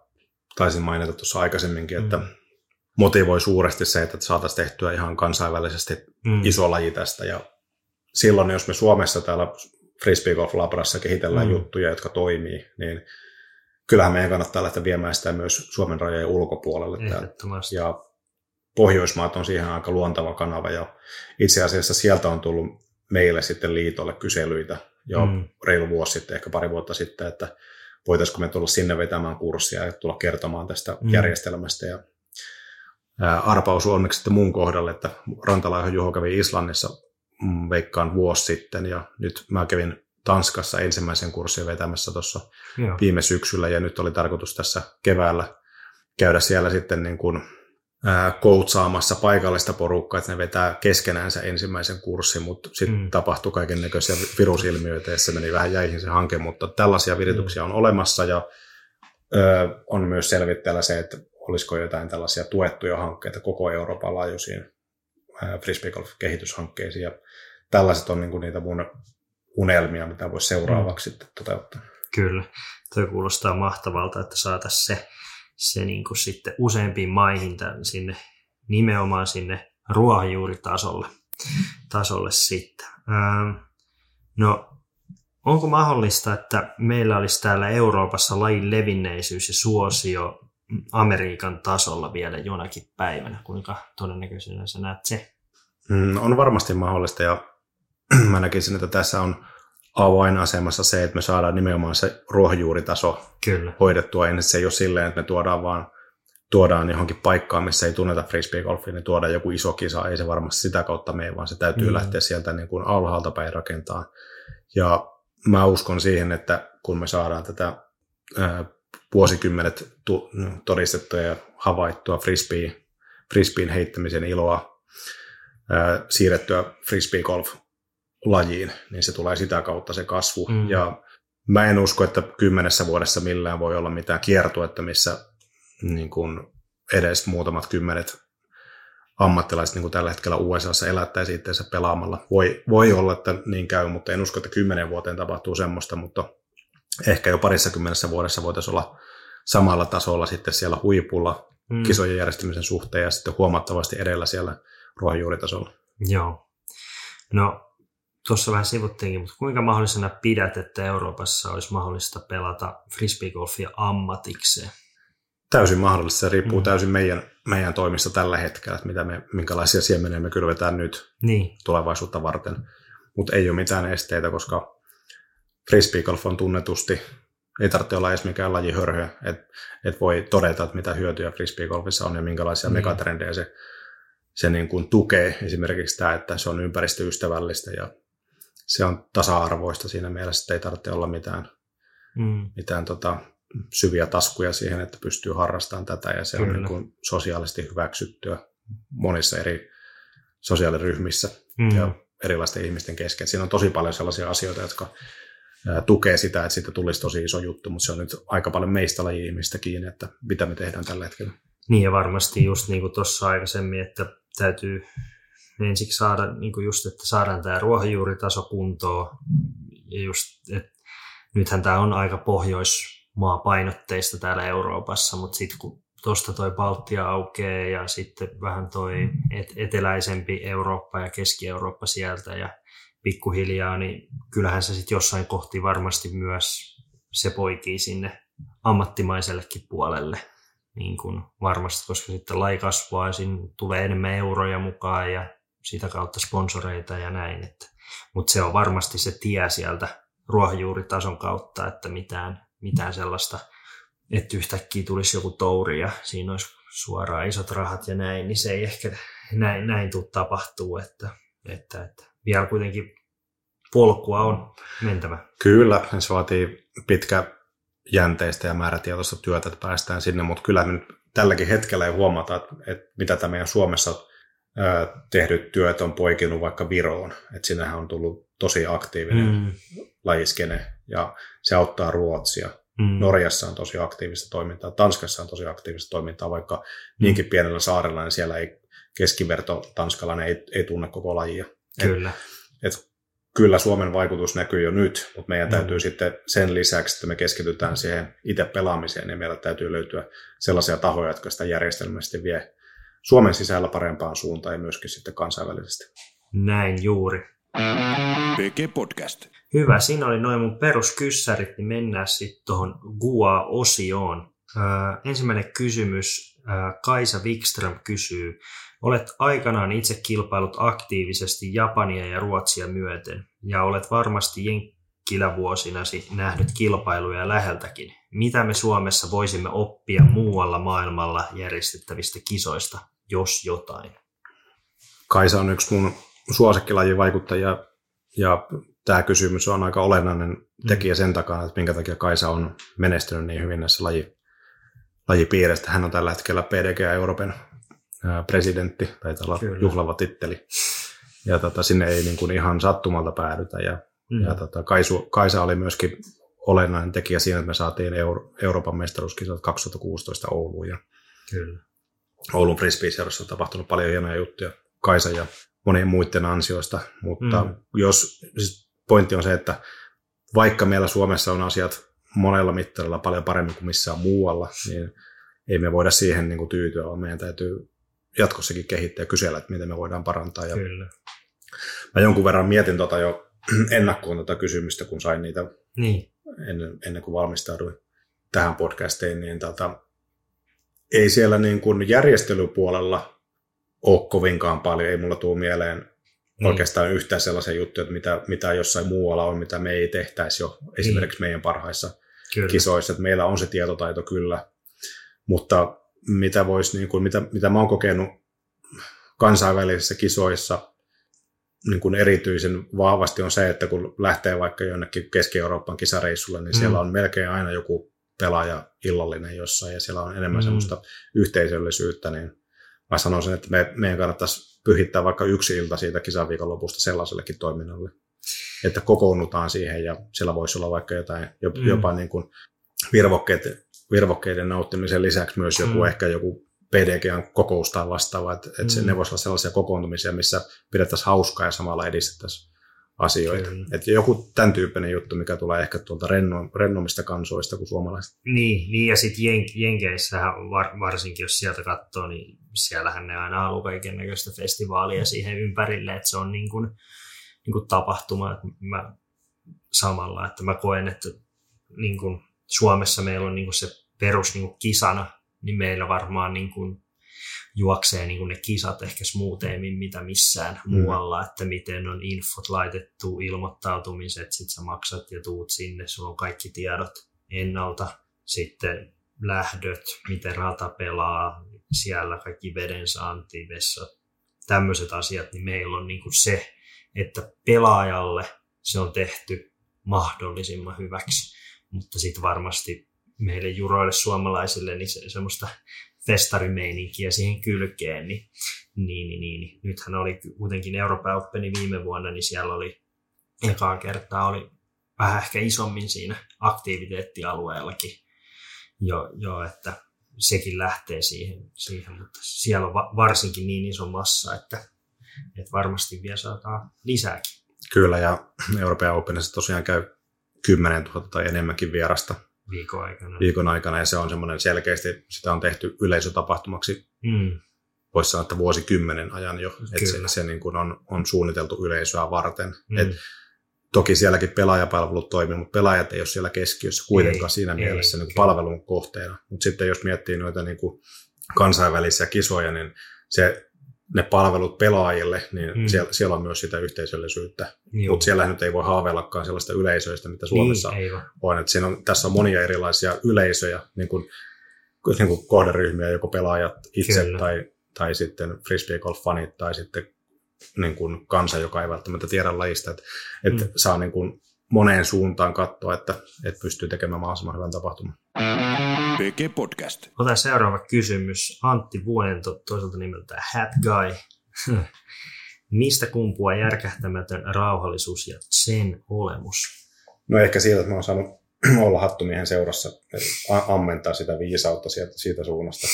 Speaker 2: taisin mainita tuossa aikaisemminkin, että mm. motivoi suuresti se, että saataisiin tehtyä ihan kansainvälisesti mm. iso laji tästä. Ja silloin, jos me Suomessa täällä frisbee golf labrassa kehitellään mm. juttuja, jotka toimii, niin kyllähän meidän kannattaa lähteä viemään sitä myös Suomen rajojen ulkopuolelle. Ja Pohjoismaat on siihen aika luontava kanava ja itse asiassa sieltä on tullut meille sitten liitolle kyselyitä jo mm. reilu vuosi sitten, ehkä pari vuotta sitten, että voitaisiinko me tulla sinne vetämään kurssia ja tulla kertomaan tästä mm. järjestelmästä. Ja arpaus onneksi sitten mun kohdalle, että Rantalaiho Juho kävi Islannissa veikkaan vuosi sitten ja nyt mä kävin Tanskassa ensimmäisen kurssin vetämässä tuossa viime syksyllä ja nyt oli tarkoitus tässä keväällä käydä siellä sitten niin kuin koutsaamassa paikallista porukkaa, että ne vetää keskenäänsä ensimmäisen kurssin, mutta sitten mm. tapahtui kaiken näköisiä virusilmiöitä ja se meni vähän jäihin se hanke, mutta tällaisia virityksiä mm. on olemassa ja ö, on myös selvitteellä se, että olisiko jotain tällaisia tuettuja hankkeita koko Euroopan laajuisiin frisbee golf kehityshankkeisiin ja tällaiset on niinku niitä mun unelmia, mitä voisi seuraavaksi mm. sitten toteuttaa.
Speaker 1: Kyllä, tuo kuulostaa mahtavalta, että saataisiin se se niin kuin sitten useampiin maihin tämän, sinne, nimenomaan sinne ruohonjuuritasolle tasolle sitten. Ähm, no, onko mahdollista, että meillä olisi täällä Euroopassa lajin levinneisyys ja suosio Amerikan tasolla vielä jonakin päivänä? Kuinka todennäköisenä sä näet se?
Speaker 2: Mm, on varmasti mahdollista ja (clears throat) mä näkisin, että tässä on avainasemassa se, että me saadaan nimenomaan se ruohonjuuritaso
Speaker 1: Kyllä.
Speaker 2: hoidettua. Ennen se ei ole silleen, että me tuodaan vaan tuodaan johonkin paikkaan, missä ei tunneta frisbee-golfia, niin tuodaan joku iso kisa. Ei se varmasti sitä kautta mene, vaan se täytyy mm. lähteä sieltä niin kuin alhaalta päin rakentaa. Ja mä uskon siihen, että kun me saadaan tätä vuosikymmenet tu- todistettua ja havaittua frisbee, frisbeen heittämisen iloa, ää, siirrettyä frisbee-golf lajiin, niin se tulee sitä kautta se kasvu. Mm. Ja mä en usko, että kymmenessä vuodessa millään voi olla mitään kiertuetta, missä niin kuin edes muutamat kymmenet ammattilaiset, niin kuin tällä hetkellä USAssa elättäisi itseensä pelaamalla. Voi, voi olla, että niin käy, mutta en usko, että kymmenen vuoteen tapahtuu semmoista, mutta ehkä jo parissa kymmenessä vuodessa voitaisiin olla samalla tasolla sitten siellä huipulla mm. kisojen järjestämisen suhteen ja sitten huomattavasti edellä siellä ruohonjuuritasolla.
Speaker 1: Joo. No tuossa vähän sivuttiinkin, mutta kuinka mahdollisena pidät, että Euroopassa olisi mahdollista pelata frisbeegolfia ammatikseen?
Speaker 2: Täysin mahdollista. Se riippuu mm. täysin meidän, meidän toimista tällä hetkellä, että mitä me, minkälaisia siemeniä me kylvetään nyt
Speaker 1: niin.
Speaker 2: tulevaisuutta varten. Mutta ei ole mitään esteitä, koska frisbeegolf on tunnetusti, ei tarvitse olla edes mikään lajihörhö, että et voi todeta, että mitä hyötyjä frisbeegolfissa on ja minkälaisia niin. megatrendejä se, se niin kuin tukee. Esimerkiksi tämä, että se on ympäristöystävällistä ja se on tasa-arvoista siinä mielessä, että ei tarvitse olla mitään, mm. mitään tota, syviä taskuja siihen, että pystyy harrastamaan tätä ja se Kyllä. on niin kuin sosiaalisesti hyväksyttyä monissa eri sosiaaliryhmissä mm. ja erilaisten ihmisten kesken. Siinä on tosi paljon sellaisia asioita, jotka tukee sitä, että siitä tulisi tosi iso juttu, mutta se on nyt aika paljon meistä laji-ihmistä kiinni, että mitä me tehdään tällä hetkellä.
Speaker 1: Niin ja varmasti just niin kuin tuossa aikaisemmin, että täytyy ensiksi saada niin kuin just, että saadaan tämä ruohonjuuritaso kuntoon. Ja just, että nythän tämä on aika pohjois, maapainotteista täällä Euroopassa, mutta sitten kun tuosta toi Baltia aukeaa ja sitten vähän toi et- eteläisempi Eurooppa ja Keski-Eurooppa sieltä ja pikkuhiljaa, niin kyllähän se sitten jossain kohti varmasti myös se poikii sinne ammattimaisellekin puolelle niin kuin varmasti, koska sitten lai kasvaa ja siinä tulee enemmän euroja mukaan ja sitä kautta sponsoreita ja näin. Mutta se on varmasti se tie sieltä ruohonjuuritason kautta, että mitään, mitään sellaista, että yhtäkkiä tulisi joku touri ja siinä olisi suoraan isot rahat ja näin, niin se ei ehkä näin, näin tule tapahtuu, että, että, että vielä kuitenkin polkua on mentävä.
Speaker 2: Kyllä, se vaatii pitkä jänteistä ja määrätietoista työtä, että päästään sinne, mutta kyllä me nyt tälläkin hetkellä ei huomata, että, että mitä tämä meidän Suomessa tehdyt työt on poikinut vaikka Viroon. Että sinähän on tullut tosi aktiivinen mm. lajiskene ja se auttaa Ruotsia. Mm. Norjassa on tosi aktiivista toimintaa, Tanskassa on tosi aktiivista toimintaa, vaikka mm. niinkin pienellä saarella, niin siellä ei keskiverto tanskalainen ei, ei tunne koko lajia.
Speaker 1: Kyllä.
Speaker 2: Et, et kyllä Suomen vaikutus näkyy jo nyt, mutta meidän mm. täytyy sitten sen lisäksi, että me keskitytään siihen itse pelaamiseen, niin meillä täytyy löytyä sellaisia tahoja, jotka sitä järjestelmästi vie Suomen sisällä parempaan suuntaan ja myöskin sitten kansainvälisesti.
Speaker 1: Näin juuri.
Speaker 3: PG Podcast.
Speaker 1: Hyvä, siinä oli noin mun peruskyssärit, niin mennään sitten tuohon GUA-osioon. Öö, ensimmäinen kysymys, öö, Kaisa Wikström kysyy, olet aikanaan itse kilpailut aktiivisesti Japania ja Ruotsia myöten, ja olet varmasti jenkkilävuosinasi nähnyt kilpailuja läheltäkin. Mitä me Suomessa voisimme oppia muualla maailmalla järjestettävistä kisoista? jos jotain?
Speaker 2: Kaisa on yksi mun suosikkilajin vaikuttajia ja tämä kysymys on aika olennainen mm. tekijä sen takana, että minkä takia Kaisa on menestynyt niin hyvin näissä laji, lajipiireissä. Hän on tällä hetkellä PDG Euroopan presidentti, tai olla Kyllä. juhlava titteli. Ja tota, sinne ei niin kuin ihan sattumalta päädytä. Ja, mm. ja tota, Kaisu, Kaisa oli myöskin olennainen tekijä siinä, että me saatiin Euro, Euroopan mestaruuskisat 2016 Ouluun. Ja
Speaker 1: Kyllä.
Speaker 2: Oulun frisbeeseudussa on tapahtunut paljon hienoja juttuja Kaisa ja monien muiden ansioista, mutta mm. jos, siis pointti on se, että vaikka meillä Suomessa on asiat monella mittarilla paljon paremmin kuin missään muualla, niin ei me voida siihen niin kuin tyytyä, vaan meidän täytyy jatkossakin kehittää ja kysellä, että miten me voidaan parantaa. Ja
Speaker 1: Kyllä.
Speaker 2: Mä jonkun verran mietin tota jo (clears throat) ennakkoon tätä kysymystä, kun sain niitä
Speaker 1: niin.
Speaker 2: ennen, ennen kuin valmistauduin tähän podcastiin, niin tota, ei siellä niin kuin järjestelypuolella ole kovinkaan paljon. Ei mulla tule mieleen mm. oikeastaan yhtään sellaisia juttuja, että mitä, mitä jossain muualla on, mitä me ei tehtäisi jo esimerkiksi mm. meidän parhaissa kyllä. kisoissa. Että meillä on se tietotaito kyllä, mutta mitä, vois, niin kuin, mitä, mitä mä oon kokenut kansainvälisissä kisoissa niin kuin erityisen vahvasti on se, että kun lähtee vaikka jonnekin Keski-Euroopan kisareissulle, niin mm. siellä on melkein aina joku pelaaja illallinen jossain ja siellä on enemmän mm. semmoista yhteisöllisyyttä, niin mä sanoisin, että me, meidän kannattaisi pyhittää vaikka yksi ilta siitä kisaviikon lopusta sellaisellekin toiminnalle, että kokoonnutaan siihen ja siellä voisi olla vaikka jotain, mm. jopa niin kuin virvokkeiden, virvokkeiden nauttimisen lisäksi myös joku mm. ehkä joku PDGn kokous tai vastaava, että, että mm. ne voisi olla sellaisia kokoontumisia, missä pidettäisiin hauskaa ja samalla edistettäisiin asioita. Kyllä. Että joku tämän tyyppinen juttu, mikä tulee ehkä tuolta renno, rennomista kansoista kuin suomalaiset.
Speaker 1: Niin, niin ja sitten jen, Jenkeissähän var, varsinkin, jos sieltä katsoo, niin siellähän ne aina haluaa kaiken näköistä festivaalia siihen ympärille, että se on niin kuin, niin kuin tapahtuma. Että mä, samalla, että mä koen, että niin kuin Suomessa meillä on niin kuin se perus niin kuin kisana, niin meillä varmaan niin kuin juoksee niin kuin ne kisat ehkä smoothemmin mitä missään mm. muualla, että miten on infot laitettu, ilmoittautumiset, sit sä maksat ja tuut sinne, sulla on kaikki tiedot ennalta, sitten lähdöt, miten rata pelaa, siellä kaikki veden saanti, vessa, tämmöiset asiat, niin meillä on niin kuin se, että pelaajalle se on tehty mahdollisimman hyväksi, mutta sitten varmasti meille juroille suomalaisille niin se, semmoista festarimeininkiä siihen kylkeen, niin, niin, niin, niin, niin. nythän oli kuitenkin Euroopan Openi viime vuonna, niin siellä oli ekaa kertaa oli vähän ehkä isommin siinä aktiviteettialueellakin jo, jo että sekin lähtee siihen, siihen, mutta siellä on varsinkin niin iso massa, että, että varmasti vielä saadaan lisääkin.
Speaker 2: Kyllä, ja Euroopan Openissa tosiaan käy 10 000 tai enemmänkin vierasta
Speaker 1: viikon aikana.
Speaker 2: viikon aikana, ja se on semmoinen selkeästi, sitä on tehty yleisötapahtumaksi,
Speaker 1: Mm,
Speaker 2: voisi sanoa, että vuosikymmenen ajan jo, että se, se niin kuin on, on suunniteltu yleisöä varten.
Speaker 1: mm,
Speaker 2: Et toki sielläkin pelaajapalvelut toimii, mutta pelaajat ei ole siellä keskiössä kuitenkaan
Speaker 1: Ei,
Speaker 2: siinä
Speaker 1: ei,
Speaker 2: mielessä niin kuin palvelun kohteena. Mutta sitten jos miettii noita niin kuin kansainvälisiä kisoja, niin se, ne palvelut pelaajille, niin
Speaker 1: Mm.
Speaker 2: siellä, siellä on myös sitä yhteisöllisyyttä. Mutta siellä nyt ei voi haaveillakaan sellaista yleisöistä, mitä Suomessa
Speaker 1: Niin,
Speaker 2: on. Et siinä on. Tässä on monia erilaisia yleisöjä, niin kuin, niin kuin kohderyhmiä, joko pelaajat itse
Speaker 1: Kyllä.
Speaker 2: tai, tai sitten frisbee golf-fanit tai sitten niin kuin kansa, joka ei välttämättä tiedä lajista. Että et
Speaker 1: Mm.
Speaker 2: saa niin kuin moneen suuntaan katsoa, että, että pystyy tekemään mahdollisimman hyvän tapahtuman.
Speaker 3: PG Podcast.
Speaker 1: Otetaan seuraava kysymys. Antti Vuento, toiselta nimeltään Hat Guy. (laughs) Mistä kumpuaa järkähtämätön rauhallisuus ja sen olemus?
Speaker 2: No ehkä siitä, että mä oon saanut (clears throat) olla hattumiehen seurassa, ammentaa sitä viisautta sieltä, siitä suunnasta,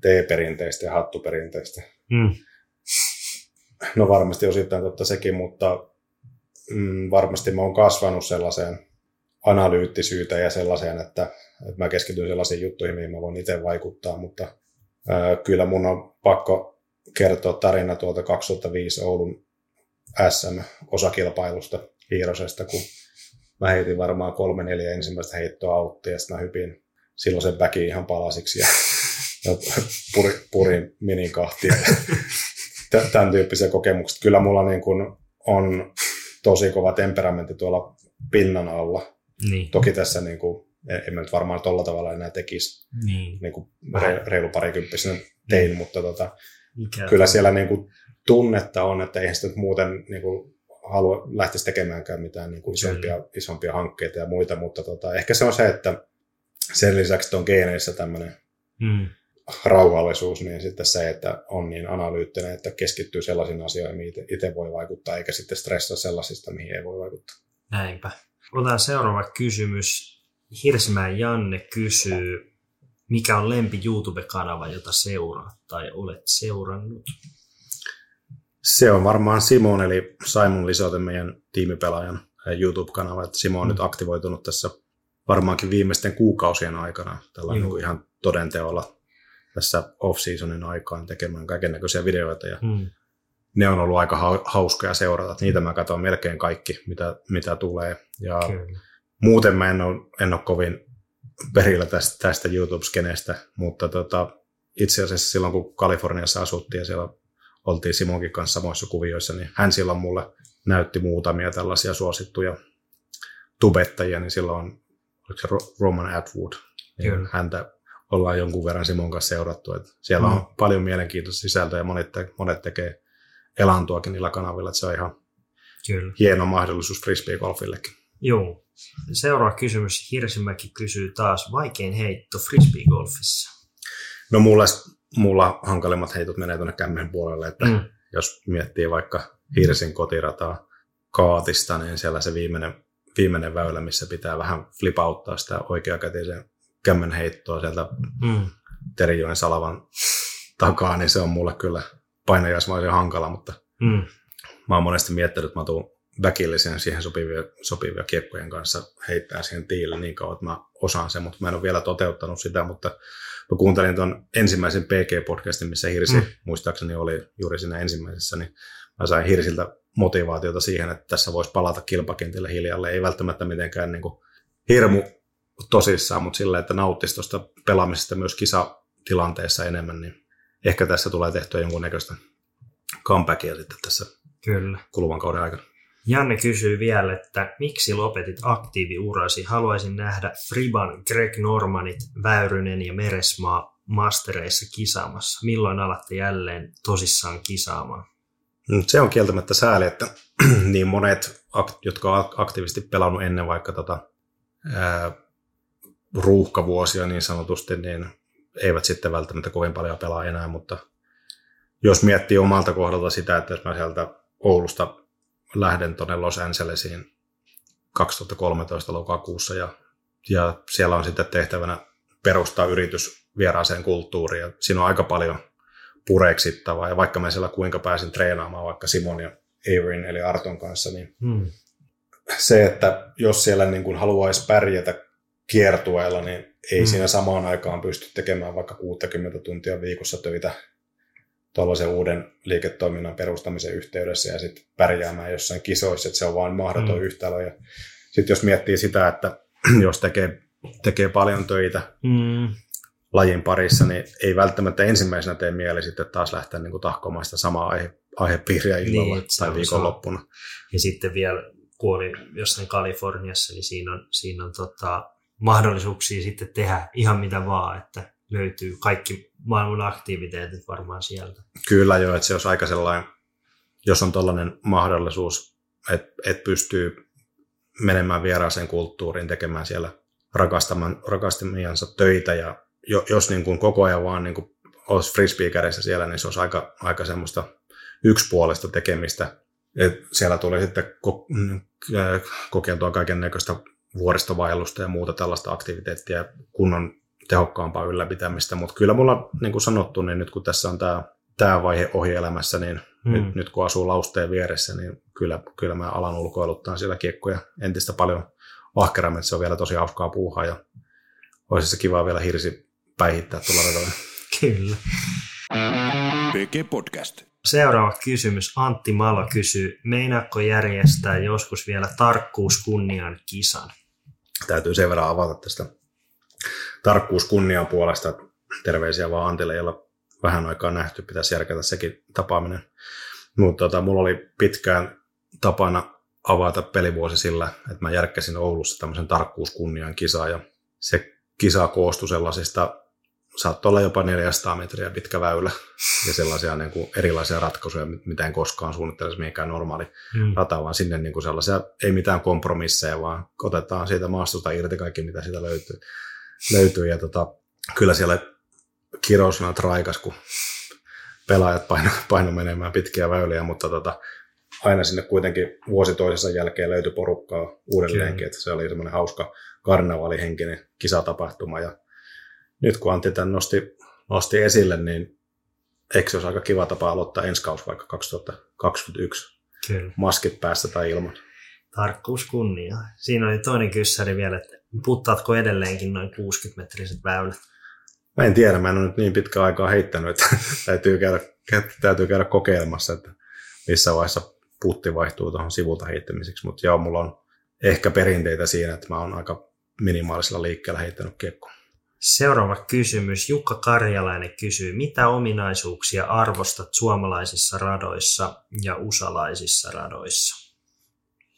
Speaker 2: T-perinteistä ja hattuperinteistä.
Speaker 1: Mm.
Speaker 2: No varmasti osittain totta sekin, mutta mm, varmasti mä oon kasvanut sellaiseen analyyttisyyteen ja sellaiseen, että, että mä keskityn sellaisiin juttuihin, mihin mä voin itse vaikuttaa, mutta ää, kyllä mun on pakko kertoa tarina tuolta 2005 Oulun SM-osakilpailusta Hiirosesta, kun mä heitin varmaan kolme neljä ensimmäistä heittoa auttia ja sitten mä hypin silloin sen väki ihan palasiksi ja, ja puri, purin minin kahtia. Tämän tyyppisiä kokemuksia. Kyllä mulla niin kuin on tosi kova temperamentti tuolla pinnan alla.
Speaker 1: Niin.
Speaker 2: Toki tässä niin kuin, en en mä nyt varmaan tolla tavalla enää tekisi
Speaker 1: niin.
Speaker 2: niin kuin re, reilu parikymppisenä tein, mutta tota,
Speaker 1: Mikä
Speaker 2: kyllä siellä niin kuin tunnetta on, että eihän sitä nyt muuten niin kuin halua lähtisi tekemäänkään mitään niin kuin isompia, isompia hankkeita ja muita, mutta tota, ehkä se on se, että sen lisäksi on geeneissä tämmöinen
Speaker 1: Mm.
Speaker 2: Rauhallisuus, niin sitten se, että on niin analyyttinen, että keskittyy sellaisiin asioihin, mihin itse- voi vaikuttaa, eikä sitten stressaa sellaisista, mihin ei voi vaikuttaa.
Speaker 1: Näinpä. Otetaan seuraava kysymys. Hirsimäen Janne kysyy, mikä on lempi YouTube-kanava, jota seuraat tai olet seurannut?
Speaker 2: Se on varmaan Simon, eli Simon Lisoten, meidän tiimipelaajan ää, YouTube-kanava. Että Simo on
Speaker 1: Mm.
Speaker 2: nyt aktivoitunut tässä varmaankin viimeisten kuukausien aikana tällä
Speaker 1: Joo.
Speaker 2: niin kuin ihan todenteolla tässä off-seasonin aikaan tekemään kaiken näköisiä videoita. Ja
Speaker 1: Mm.
Speaker 2: ne on ollut aika hau- hauskoja seurata. Niitä mä katson melkein kaikki, mitä, mitä tulee. Ja
Speaker 1: Kyllä.
Speaker 2: muuten mä en ole, en ole kovin perillä tästä, tästä YouTube-skeneestä, mutta tota, itse asiassa silloin kun Kaliforniassa asuttiin ja siellä oltiin Simonkin kanssa samoissa kuvioissa, niin hän silloin mulle näytti muutamia tällaisia suosittuja tubettajia, niin silloin oliko se Ro- Roman Atwood, niin
Speaker 1: Kyllä.
Speaker 2: häntä ollaan jonkun verran Simon kanssa seurattu. Että siellä
Speaker 1: Mm.
Speaker 2: on paljon mielenkiintoista sisältöä ja monet, te- monet tekee elantoakin niillä kanavilla, että se on ihan
Speaker 1: Kyllä.
Speaker 2: hieno mahdollisuus frisbee-golfillekin.
Speaker 1: Joo. Seuraava kysymys. Hirsimäki kysyy taas vaikein heitto frisbee-golfissa.
Speaker 2: No mulla, mulla hankalimmat heitot menee tuonne kämmen puolelle, että. Mm. jos miettii vaikka Hirsin kotirataa kaatista, niin siellä se viimeinen, viimeinen väylä, missä pitää vähän flipauttaa sitä oikeakätisen kämmen heittoa sieltä
Speaker 1: Mm.
Speaker 2: Terijoen salavan takaa, niin se on mulle kyllä painajaismaisen hankala, mutta
Speaker 1: Mm.
Speaker 2: mä oon monesti miettinyt, että mä tuun väkillisen siihen sopivia, sopivia kiekkojen kanssa heittää siihen tiille niin kauan, että mä osaan sen, mutta mä en ole vielä toteuttanut sitä, mutta mä kuuntelin tuon ensimmäisen PG-podcastin, missä Hirsi
Speaker 1: mm.
Speaker 2: muistaakseni oli juuri siinä ensimmäisessä, niin mä sain Hirsiltä motivaatiota siihen, että tässä voisi palata kilpakentille hiljalle, ei välttämättä mitenkään niin kuin hirmu tosissaan, mutta sillä, että nauttisi tuosta pelaamisesta myös kisatilanteessa enemmän, niin ehkä tässä tulee tehtyä jonkunnäköistä comebackia sitten tässä
Speaker 1: Kyllä.
Speaker 2: kuluvan kauden aikana.
Speaker 1: Janne kysyy vielä, että miksi lopetit aktiiviurasi? Haluaisin nähdä Friban, Greg Normanit, Väyrynen ja Meresmaa mastereissa kisaamassa. Milloin alatte jälleen tosissaan kisaamaan?
Speaker 2: Mm, Se on kieltämättä sääli, että (clears throat) niin monet, jotka on aktiivisesti pelannut ennen vaikka tota, ää, ruuhkavuosia niin sanotusti, niin eivät sitten välttämättä kovin paljon pelaa enää, mutta jos miettii omalta kohdalta sitä, että jos mä sieltä Oulusta lähden tuonne Los Angelesiin 2013 lokakuussa ja, ja siellä on sitten tehtävänä perustaa yritys vieraaseen kulttuuriin ja siinä on aika paljon pureksittavaa ja vaikka mä siellä kuinka pääsin treenaamaan vaikka Simon ja Averin eli Arton kanssa, niin
Speaker 1: Hmm.
Speaker 2: se, että jos siellä niin kuin haluaisi pärjätä kiertueella, niin ei mm. siinä samaan aikaan pysty tekemään vaikka 60 tuntia viikossa töitä tuollaisen uuden liiketoiminnan perustamisen yhteydessä ja sitten pärjäämään jossain kisoissa, että se on vain mahdoton mm. yhtälö. Ja sitten jos miettii sitä, että (clears throat) jos tekee, tekee paljon töitä mm. lajin parissa, niin ei välttämättä ensimmäisenä tee mieli sitten taas lähteä niin kuin tahkomaan sitä samaa aihe, aihepiiriä illalla niin, tai viikonloppuna.
Speaker 1: Ja sitten vielä kuoli jossain Kaliforniassa, niin siinä on, siinä on tota, mahdollisuuksia sitten tehdä ihan mitä vaan, että löytyy kaikki maailman aktiviteetit varmaan sieltä.
Speaker 2: Kyllä joo, että se olisi aika sellainen, jos on tällainen mahdollisuus, että, että pystyy menemään vieraaseen kulttuuriin, tekemään siellä rakastaman, rakastamiansa töitä ja jos niin kuin koko ajan vaan niin kuin olisi frisbee siellä, niin se olisi aika, aika semmoista yksipuolista tekemistä. Et siellä tuli sitten kokeiltua kaiken näköistä vuoristovaellusta ja muuta tällaista aktiviteettia kunnon tehokkaampaa ylläpitämistä, mutta kyllä mulla, niin kuin sanottu, niin nyt kun tässä on tämä, tämä vaihe ohi elämässä, niin hmm. nyt, nyt kun asuu lausteen vieressä, niin kyllä, kyllä mä alan ulkoiluttaa siellä kiekkoja entistä paljon ahkerammin, että se on vielä tosi hauskaa puuhaa ja olisi se kiva vielä hirsi päihittää tuolla radalla. (laughs)
Speaker 1: Kyllä.
Speaker 3: PG Podcast.
Speaker 1: Seuraava kysymys. Antti Malo kysyy, meinaako järjestää joskus vielä tarkkuus kunnian kisan?
Speaker 2: Täytyy sen verran avata tästä tarkkuus kunnian puolesta. Terveisiä vaan Antille, jolla vähän aikaa nähty, pitäisi järkätä sekin tapaaminen. Mutta tota, mulla oli pitkään tapana avata pelivuosi sillä, että mä järkkäsin Oulussa tämmöisen tarkkuuskunnian kisaa ja se kisa koostui sellaisista, saattoi olla jopa 400 metriä pitkä väylä ja sellaisia niin kuin erilaisia ratkaisuja, mitä en koskaan suunnittelisi mihinkään normaali hmm. rata, vaan sinne niin kuin sellaisia, ei mitään kompromisseja, vaan otetaan siitä maastosta irti kaikki, mitä siitä löytyy löytyy. Ja tota, kyllä siellä kirosana traikas, kun pelaajat paino, paino menemään pitkiä väyliä, mutta tota, aina sinne kuitenkin vuosi toisensa jälkeen löytyi porukkaa uudelleenkin, että se oli semmoinen hauska karnevalihenkinen kisatapahtuma. Ja nyt kun Antti tämän nosti, nosti esille, niin eikö se olisi aika kiva tapa aloittaa ensi kausi vaikka 2021? Kyllä. Maskit päästä tai ilman.
Speaker 1: Tarkkuus kunnia. Siinä oli toinen kyssäri vielä, että puttaatko edelleenkin noin 60-metriset väylät?
Speaker 2: Mä en tiedä, mä en ole nyt niin pitkä aikaa heittänyt, että (laughs) täytyy käydä, täytyy käydä kokeilemassa, että missä vaiheessa putti vaihtuu tuohon sivulta heittämiseksi, mutta joo, mulla on ehkä perinteitä siinä, että mä oon aika minimaalisella liikkeellä heittänyt kiekkoa.
Speaker 1: Seuraava kysymys. Jukka Karjalainen kysyy, mitä ominaisuuksia arvostat suomalaisissa radoissa ja usalaisissa radoissa?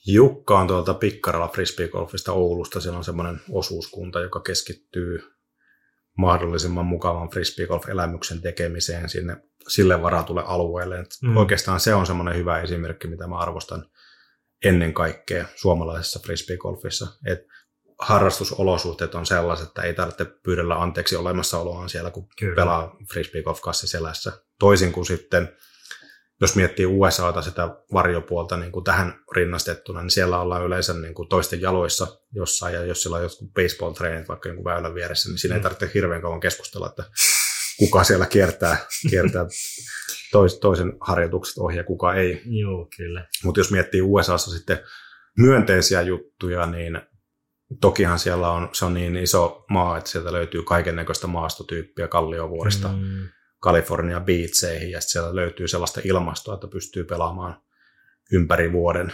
Speaker 2: Jukka on tuolta Pikkaralla frisbeegolfista Oulusta. Siellä on semmoinen osuuskunta, joka keskittyy mahdollisimman mukavan frisbeegolf-elämyksen tekemiseen sinne sille varatulle alueelle. mm. Oikeastaan se on semmoinen hyvä esimerkki, mitä mä arvostan ennen kaikkea suomalaisessa frisbeegolfissa. Et harrastusolosuhteet on sellaiset, että ei tarvitse pyydellä anteeksi olemassaoloaan siellä, kun Kyllä. pelaa frisbeegolf-kassi selässä. Toisin kuin sitten jos miettii USAta sitä varjopuolta niin kuin tähän rinnastettuna, niin siellä ollaan yleensä niin kuin toisten jaloissa jossain, ja jos siellä on jotkut baseball-treenit vaikka jonkun väylän vieressä, niin siinä ei mm. tarvitse hirveän kauan keskustella, että kuka siellä kiertää, kiertää tois, toisen harjoitukset ohi ja kuka ei.
Speaker 1: Joo, kyllä.
Speaker 2: Mutta jos miettii USAssa sitten myönteisiä juttuja, niin tokihan siellä on, se on niin iso maa, että sieltä löytyy kaiken näköistä maastotyyppiä kalliovuorista. Mm California Beacheihin ja siellä löytyy sellaista ilmastoa, että pystyy pelaamaan ympäri vuoden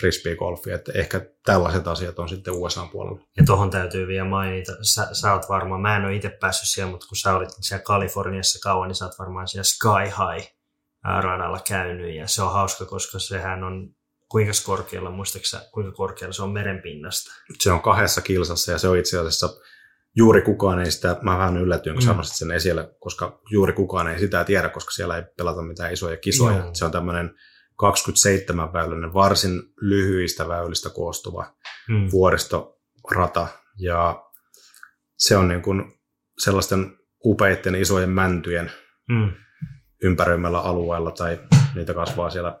Speaker 2: frisbeegolfia, että ehkä tällaiset asiat on sitten USA puolella.
Speaker 1: Ja tuohon täytyy vielä mainita, sä, sä oot varmaan, mä en ole itse päässyt siellä, mutta kun sä olit siellä Kaliforniassa kauan, niin sä oot varmaan siellä Sky High radalla käynyt ja se on hauska, koska sehän on kuinka korkealla, muistaaksä, kuinka korkealla se on merenpinnasta?
Speaker 2: Se on kahdessa kilsassa ja se on itse asiassa juuri kukaan ei sitä, mä vähän yllätyin, kun mm. sen esille, koska juuri kukaan ei sitä tiedä, koska siellä ei pelata mitään isoja kisoja. Joo. Se on tämmöinen 27 väyläinen, varsin lyhyistä väylistä koostuva mm. vuoristorata, ja se on niin kuin sellaisten upeiden isojen mäntyjen mm. ympäröimällä alueella, tai niitä kasvaa siellä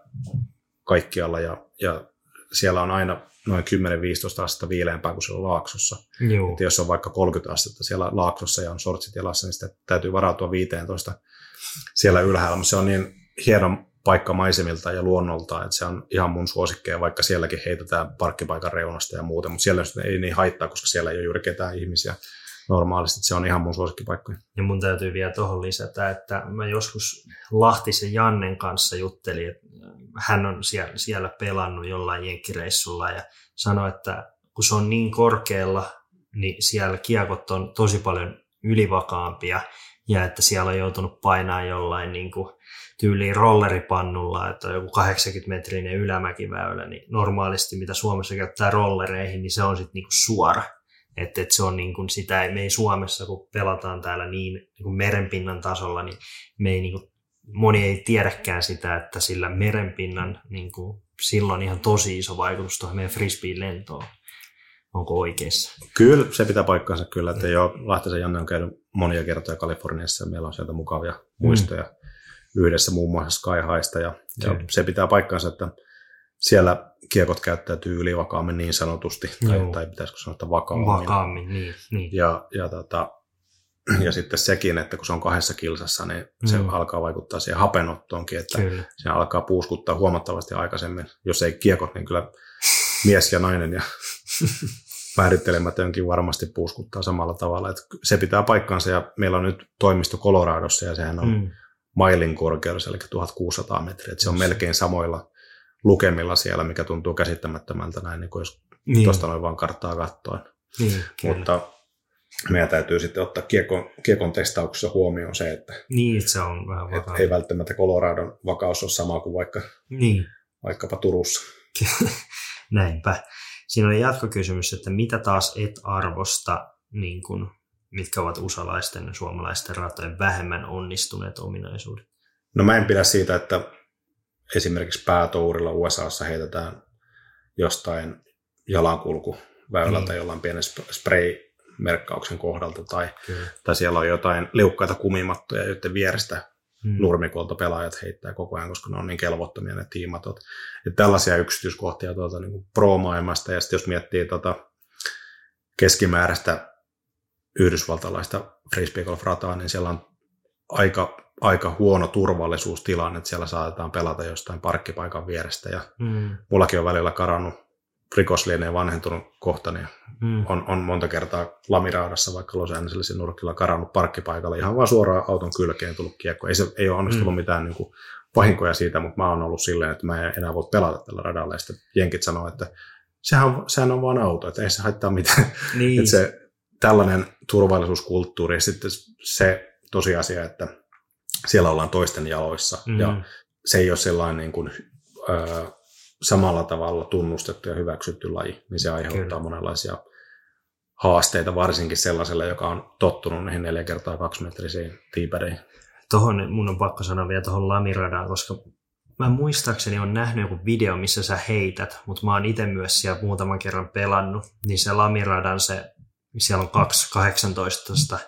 Speaker 2: kaikkialla, ja, ja siellä on aina noin 10-15 astetta viileämpää kuin siellä laaksossa. Joo. Että jos on vaikka 30 astetta siellä laaksossa ja on sortsit jalassa, niin sitä täytyy varautua 15 siellä ylhäällä. Mutta se on niin hieno paikka maisemilta ja luonnolta, että se on ihan mun suosikkeja, vaikka sielläkin heitetään parkkipaikan reunasta ja muuta, mutta siellä ei niin haittaa, koska siellä ei ole juuri ketään ihmisiä normaalisti, se on ihan mun suosikkipaikkoja.
Speaker 1: Ja mun täytyy vielä tuohon lisätä, että mä joskus Lahtisen Jannen kanssa juttelin, että hän on siellä, siellä pelannut jollain jenkkireissulla ja sanoi, että kun se on niin korkealla, niin siellä kiekot on tosi paljon ylivakaampia ja että siellä on joutunut painaa jollain niin kuin tyyliin rolleripannulla, että on joku 80 metrinen ylämäkiväylä, niin normaalisti mitä Suomessa käyttää rollereihin, niin se on sitten niin suora. Että et se on niin kuin sitä, me ei Suomessa, kun pelataan täällä niin, niin kuin merenpinnan tasolla, niin me ei niin kuin, moni ei tiedäkään sitä, että sillä merenpinnan niin kuin, silloin ihan tosi iso vaikutus tuohon meidän frisbeen lentoon. Onko oikeassa?
Speaker 2: Kyllä, se pitää paikkansa kyllä, että jo Lahtisen Janne on käynyt monia kertoja Kaliforniassa ja meillä on sieltä mukavia muistoja mm. yhdessä muun muassa Sky Highsta ja, ja se pitää paikkansa, että siellä kiekot käyttäytyy ylivakaammin niin sanotusti, tai, tai pitäisikö sanoa, että vakaammin.
Speaker 1: Vakaammin, niin. niin.
Speaker 2: Ja, ja, tota, (clears throat) ja sitten sekin, että kun se on kahdessa kilsassa, niin mm. se alkaa vaikuttaa siihen hapenottoonkin, että kyllä. se alkaa puuskuttaa huomattavasti aikaisemmin. Jos ei kiekot, niin kyllä mies ja nainen ja (laughs) määrittelemätönkin varmasti puuskuttaa samalla tavalla. Että se pitää paikkansa ja meillä on nyt toimisto Coloradossa ja sehän on mm. mailin korkeudessa, eli 1600 metriä. Että se on melkein samoilla lukemilla siellä, mikä tuntuu käsittämättömältä näin, niin kuin jos niin. tuosta noin vaan karttaa katsoen. Niin, Mutta meidän täytyy sitten ottaa kiekon, kiekon testauksessa huomioon se, että
Speaker 1: niin, se on vähän
Speaker 2: että ei välttämättä Coloradon vakaus ole sama kuin vaikka, niin. vaikkapa Turussa. (laughs)
Speaker 1: Näinpä. Siinä oli jatkokysymys, että mitä taas et arvosta, niin kun, mitkä ovat usalaisten ja suomalaisten ratojen vähemmän onnistuneet ominaisuudet?
Speaker 2: No mä en pidä siitä, että esimerkiksi päätourilla USAssa heitetään jostain jalankulkuväylältä mm. jollain pienen spray-merkkauksen kohdalta tai, tai siellä on jotain liukkaita kumimattoja, joiden vierestä mm. nurmikolta pelaajat heittää koko ajan, koska ne on niin kelvottomia ne tiimatot. Ja tällaisia yksityiskohtia tuota, niin pro-maailmasta ja sitten jos miettii tuota keskimääräistä yhdysvaltalaista frisbee golf rataa, niin siellä on aika aika huono turvallisuustilanne, että siellä saatetaan pelata jostain parkkipaikan vierestä. Ja mm. mullakin on välillä karannut rikoslieneen vanhentunut kohta, niin mm. on, on, monta kertaa lamiraudassa vaikka Los Angelesin nurkilla karannut parkkipaikalle ihan vaan suoraan auton kylkeen tullut kiekko. Ei, se, ei ole onnistunut mm. mitään niin kuin, vahinkoja siitä, mutta mä oon ollut silleen, että mä en enää voi pelata tällä radalla. Ja sitten jenkit sanoo, että sehän sehän on vaan auto, että ei se haittaa mitään. Niin. että se, tällainen turvallisuuskulttuuri ja sitten se tosiasia, että siellä ollaan toisten jaloissa. Mm. Ja se ei ole sellainen niin kuin, ö, samalla tavalla tunnustettu ja hyväksytty laji, niin se aiheuttaa Kyllä. monenlaisia haasteita, varsinkin sellaiselle, joka on tottunut näihin 4 kertaa 2 metrisiin tiipäreihin.
Speaker 1: Tuohon mun on pakko sanoa vielä tuohon lamiradaan, koska mä muistaakseni on nähnyt joku video, missä sä heität, mutta mä oon itse myös siellä muutaman kerran pelannut, niin se lamiradan se, siellä on 2.18,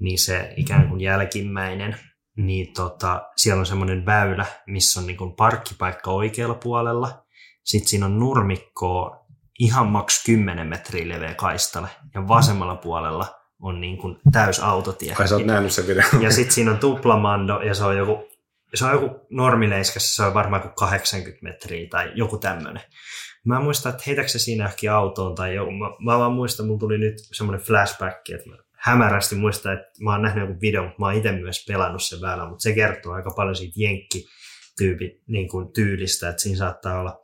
Speaker 1: niin se ikään kuin jälkimmäinen niin tota, siellä on semmoinen väylä, missä on niin parkkipaikka oikealla puolella. Sitten siinä on nurmikkoa ihan maks 10 metriä leveä kaistalle. Ja vasemmalla puolella on niin kuin täys autotie.
Speaker 2: Kai sä oot nähnyt sen videon.
Speaker 1: Ja sitten siinä on tuplamando ja se on joku, se on joku normileiskassa, se on varmaan kuin 80 metriä tai joku tämmöinen. Mä muistan, että heitäkö se siinä johonkin autoon tai joku. Mä, mä vaan muistan, mulla tuli nyt semmoinen flashback, että mä hämärästi muista, että mä oon nähnyt joku video, mutta mä oon itse myös pelannut sen väylän, mutta se kertoo aika paljon siitä jenkki niin tyylistä, että siinä saattaa olla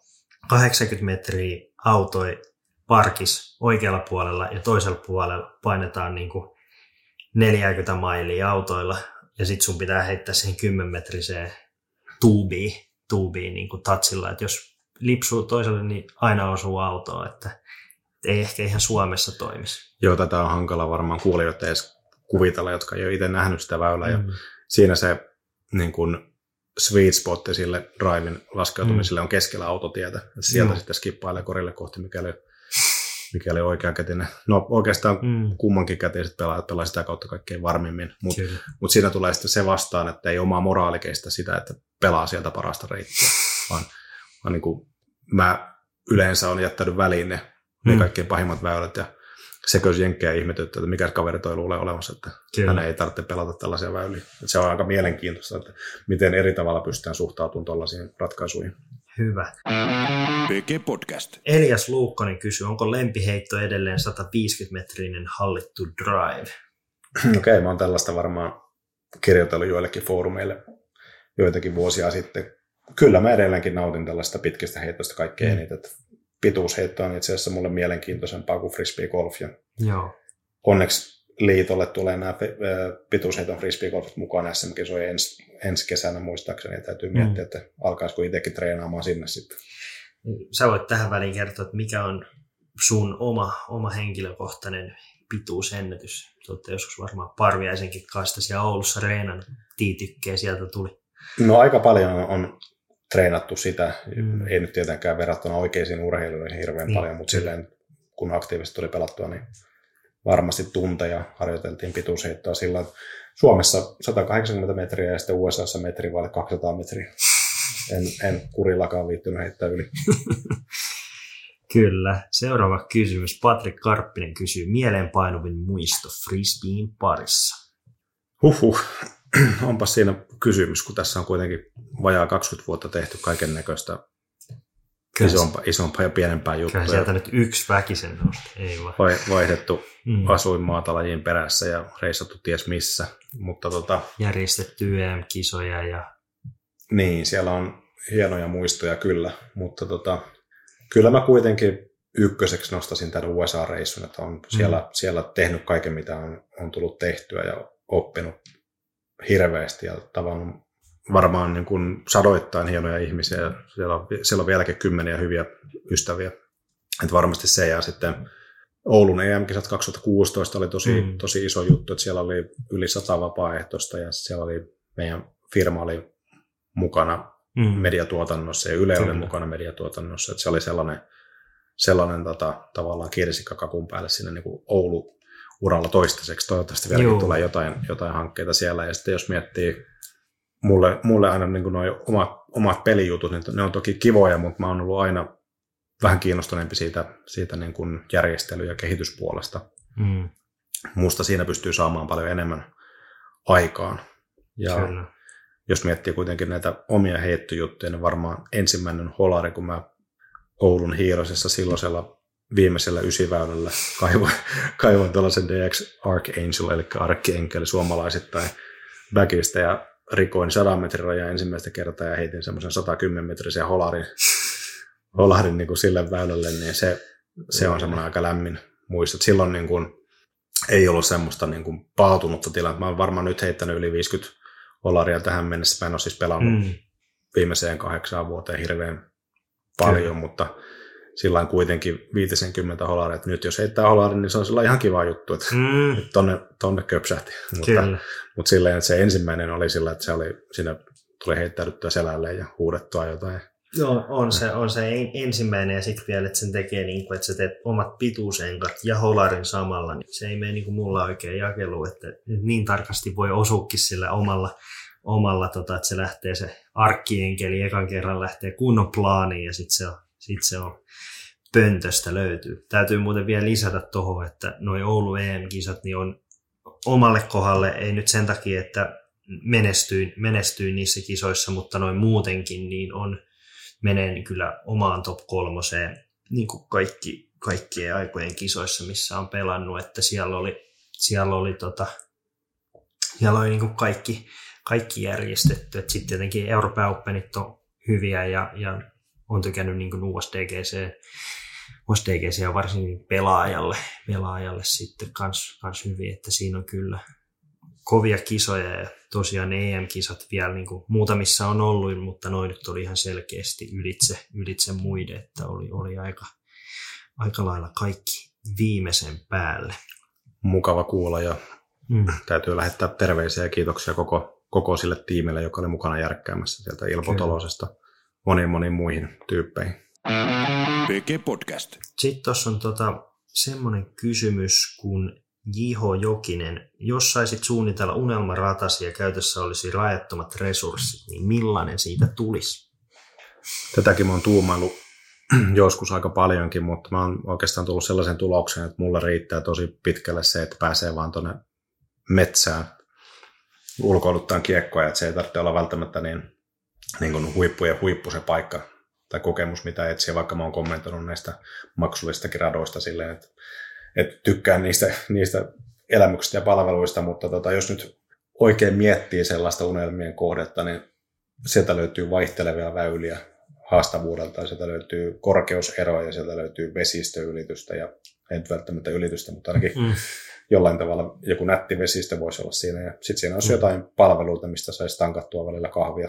Speaker 1: 80 metriä autoi parkis oikealla puolella ja toisella puolella painetaan niin kuin 40 mailia autoilla ja sitten sun pitää heittää siihen 10 metriseen tuubiin, tuubiin niin kuin touchilla, että jos lipsuu toiselle, niin aina osuu autoon, että ei ehkä ihan Suomessa toimisi.
Speaker 2: Joo, tätä on hankala varmaan kuulijoita edes kuvitella, jotka ei ole itse nähnyt sitä väylää. Mm. Ja siinä se niin kuin sweet spot sille drivein laskeutumiselle mm. on keskellä autotietä. Sieltä mm. sitten skippailee korille kohti, mikäli, mikäli oikea kätinen. No oikeastaan mm. kummankin käteiset pelaajat pelaa sitä kautta kaikkein varmimmin. Mutta mut siinä tulee sitten se vastaan, että ei omaa moraalikeista sitä, että pelaa sieltä parasta reittiä. Vaan, vaan niin kuin mä yleensä on jättänyt väliin ne ne mm. kaikkein pahimmat väylät ja sekö jenkkejä ihmetyttää, että mikä kaveri toi luulee olemassa, että Kyllä. hän ei tarvitse pelata tällaisia väyliä. Että se on aika mielenkiintoista, että miten eri tavalla pystytään suhtautumaan tuollaisiin ratkaisuihin.
Speaker 1: Hyvä.
Speaker 3: PG Podcast.
Speaker 1: Elias Luukkonen kysyy, onko lempiheitto edelleen 150-metrinen hallittu drive? (clears throat)
Speaker 2: Okei, okay, mä oon tällaista varmaan kirjoitellut joillekin foorumeille joitakin vuosia sitten. Kyllä mä edelleenkin nautin tällaista pitkistä heitosta kaikkein mm. eniten. Pituusheitto on itse asiassa mulle mielenkiintoisempaa kuin frisbee golf. Ja
Speaker 1: Joo.
Speaker 2: Onneksi liitolle tulee nämä pituusheiton frisbeegolfit mukaan SM-kisoja ensi, ensi kesänä muistaakseni, ja täytyy miettiä, mm. että alkaisiko itsekin treenaamaan sinne sitten.
Speaker 1: Sä voit tähän väliin kertoa, että mikä on sun oma, oma henkilökohtainen pituusennätys. Olette joskus varmaan Parviaisenkin kanssa siellä Oulussa reenan tiitykkeen sieltä tuli.
Speaker 2: No aika paljon on, on treenattu sitä, mm. ei nyt tietenkään verrattuna oikeisiin urheiluihin hirveän mm. paljon, mutta silleen kun aktiivisesti tuli pelattua, niin varmasti tunteja harjoiteltiin pituusheittoa sillä Suomessa 180 metriä ja sitten USAssa metri vai 200 metriä. En, en kurillakaan viittynyt heittää yli. (laughs)
Speaker 1: Kyllä. Seuraava kysymys. Patrik Karppinen kysyy mieleenpainuvin muisto frisbeen parissa.
Speaker 2: Huhhuh. (clears throat) Onpa siinä kysymys, kun tässä on kuitenkin vajaa 20 vuotta tehty kaiken näköistä isompaa, isompaa ja pienempää juttua.
Speaker 1: Kyllä sieltä nyt yksi väkisen nousi, ei vaan.
Speaker 2: Vaihdettu mm. asuinmaatalajien perässä ja reissattu ties missä. Mutta tota,
Speaker 1: Järjestetty EM-kisoja ja...
Speaker 2: Niin, siellä on hienoja muistoja kyllä, mutta tota, kyllä mä kuitenkin ykköseksi nostasin tämän USA-reissun, että on siellä, mm. siellä tehnyt kaiken, mitä on, on tullut tehtyä ja oppinut hirveästi ja tavannut varmaan niin kuin sadoittain hienoja ihmisiä ja siellä on, siellä on vieläkin kymmeniä hyviä ystäviä. Että varmasti se ja sitten Oulun EM-kisat 2016 oli tosi, mm. tosi iso juttu, että siellä oli yli sata vapaaehtoista ja siellä oli meidän firma oli mukana mm. mediatuotannossa ja Yle Kyllä. oli mukana mediatuotannossa, että se oli sellainen, sellainen tota, tavallaan kirsikka kakun päälle sinne niin kuin Oulu uralla toistaiseksi. Toivottavasti vieläkin tulee jotain, jotain hankkeita siellä ja sitten jos miettii mulle, mulle aina niin nuo omat, omat pelijutut, niin ne on toki kivoja, mutta mä oon ollut aina vähän kiinnostuneempi siitä, siitä niin kuin järjestely- ja kehityspuolesta. Mm. Musta siinä pystyy saamaan paljon enemmän aikaan. Ja Kyllä. jos miettii kuitenkin näitä omia heittojuttuja, niin varmaan ensimmäinen holari, kun mä Oulun hiirosessa silloisella viimeisellä ysiväylällä kaivoin, kaivoin tällaisen DX Archangel, eli Archangel suomalaisittain backista, ja rikoin 100 metrin rajan ensimmäistä kertaa ja heitin semmoisen 110 metrisen holarin, holarin niin kuin sille väylälle, niin se, se on semmoinen aika lämmin muisto. Silloin niin kuin, ei ollut semmoista niin kuin paatunutta tilannetta. Mä oon varmaan nyt heittänyt yli 50 holaria tähän mennessä. Mä en ole siis pelannut mm. viimeiseen kahdeksaan vuoteen hirveän paljon, Kyllä. mutta sillä kuitenkin 50 holaria, että nyt jos heittää holarin, niin se on sillä ihan kiva juttu, että mm. tonne, tonne köpsähti. Mutta, mutta silleen, että se ensimmäinen oli sillä, että se oli, siinä tuli heittäydyttyä selälle ja huudettua jotain.
Speaker 1: Joo, on se, on se ensimmäinen ja sitten vielä, että sen tekee niin kuin, että sä teet omat pituusenkat ja holarin samalla, niin se ei mene niin kuin mulla oikein jakelu, että niin tarkasti voi osuukin sillä omalla, omalla tota, että se lähtee se arkkienkeli ekan kerran lähtee kunnon plaaniin ja sitten se on, sit se on pöntöstä löytyy. Täytyy muuten vielä lisätä tuohon, että noin Oulu EM-kisat niin on omalle kohdalle, ei nyt sen takia, että menestyin, menestyin niissä kisoissa, mutta noin muutenkin, niin on menee kyllä omaan top kolmoseen, niin kuin kaikki, kaikkien aikojen kisoissa, missä on pelannut, että siellä oli, siellä oli, tota, siellä oli niin kuin kaikki, kaikki järjestetty, sitten tietenkin Euroopan Openit on hyviä ja, ja on tykännyt niin kuin USDGC, USDGC on varsinkin pelaajalle, pelaajalle sitten kans, kans hyvin, että siinä on kyllä kovia kisoja ja tosiaan EM-kisat vielä niin kuin muutamissa on ollut, mutta noin nyt oli ihan selkeästi ylitse, ylitse muiden, että oli, oli aika, aika lailla kaikki viimeisen päälle.
Speaker 2: Mukava kuulla ja mm. täytyy lähettää terveisiä ja kiitoksia koko, koko sille tiimille, joka oli mukana järkkäämässä sieltä Ilpo Tolosesta moniin moniin muihin tyyppeihin.
Speaker 3: PG Podcast.
Speaker 1: Sitten tuossa on tota, semmoinen kysymys, kun Jiho Jokinen, jos saisit suunnitella unelmaratasi ja käytössä olisi rajattomat resurssit, niin millainen siitä tulisi?
Speaker 2: Tätäkin mä oon tuumailu (clears throat) joskus aika paljonkin, mutta mä oon oikeastaan tullut sellaisen tulokseen, että mulla riittää tosi pitkälle se, että pääsee vaan tuonne metsään ulkoiluttaan kiekkoja, että se ei tarvitse olla välttämättä niin, niin kuin huippu ja huippu se paikka tai kokemus, mitä etsiä, vaikka mä oon kommentoinut näistä maksullistakin radoista silleen, että, että tykkään niistä, niistä elämyksistä ja palveluista, mutta tota, jos nyt oikein miettii sellaista unelmien kohdetta, niin sieltä löytyy vaihtelevia väyliä haastavuudelta, sieltä löytyy korkeuseroja, sieltä löytyy vesistöylitystä ja ei välttämättä ylitystä, mutta ainakin mm. jollain tavalla joku nätti vesistö voisi olla siinä. Ja sitten siinä olisi mm. jotain palveluita, mistä saisi tankattua välillä kahvia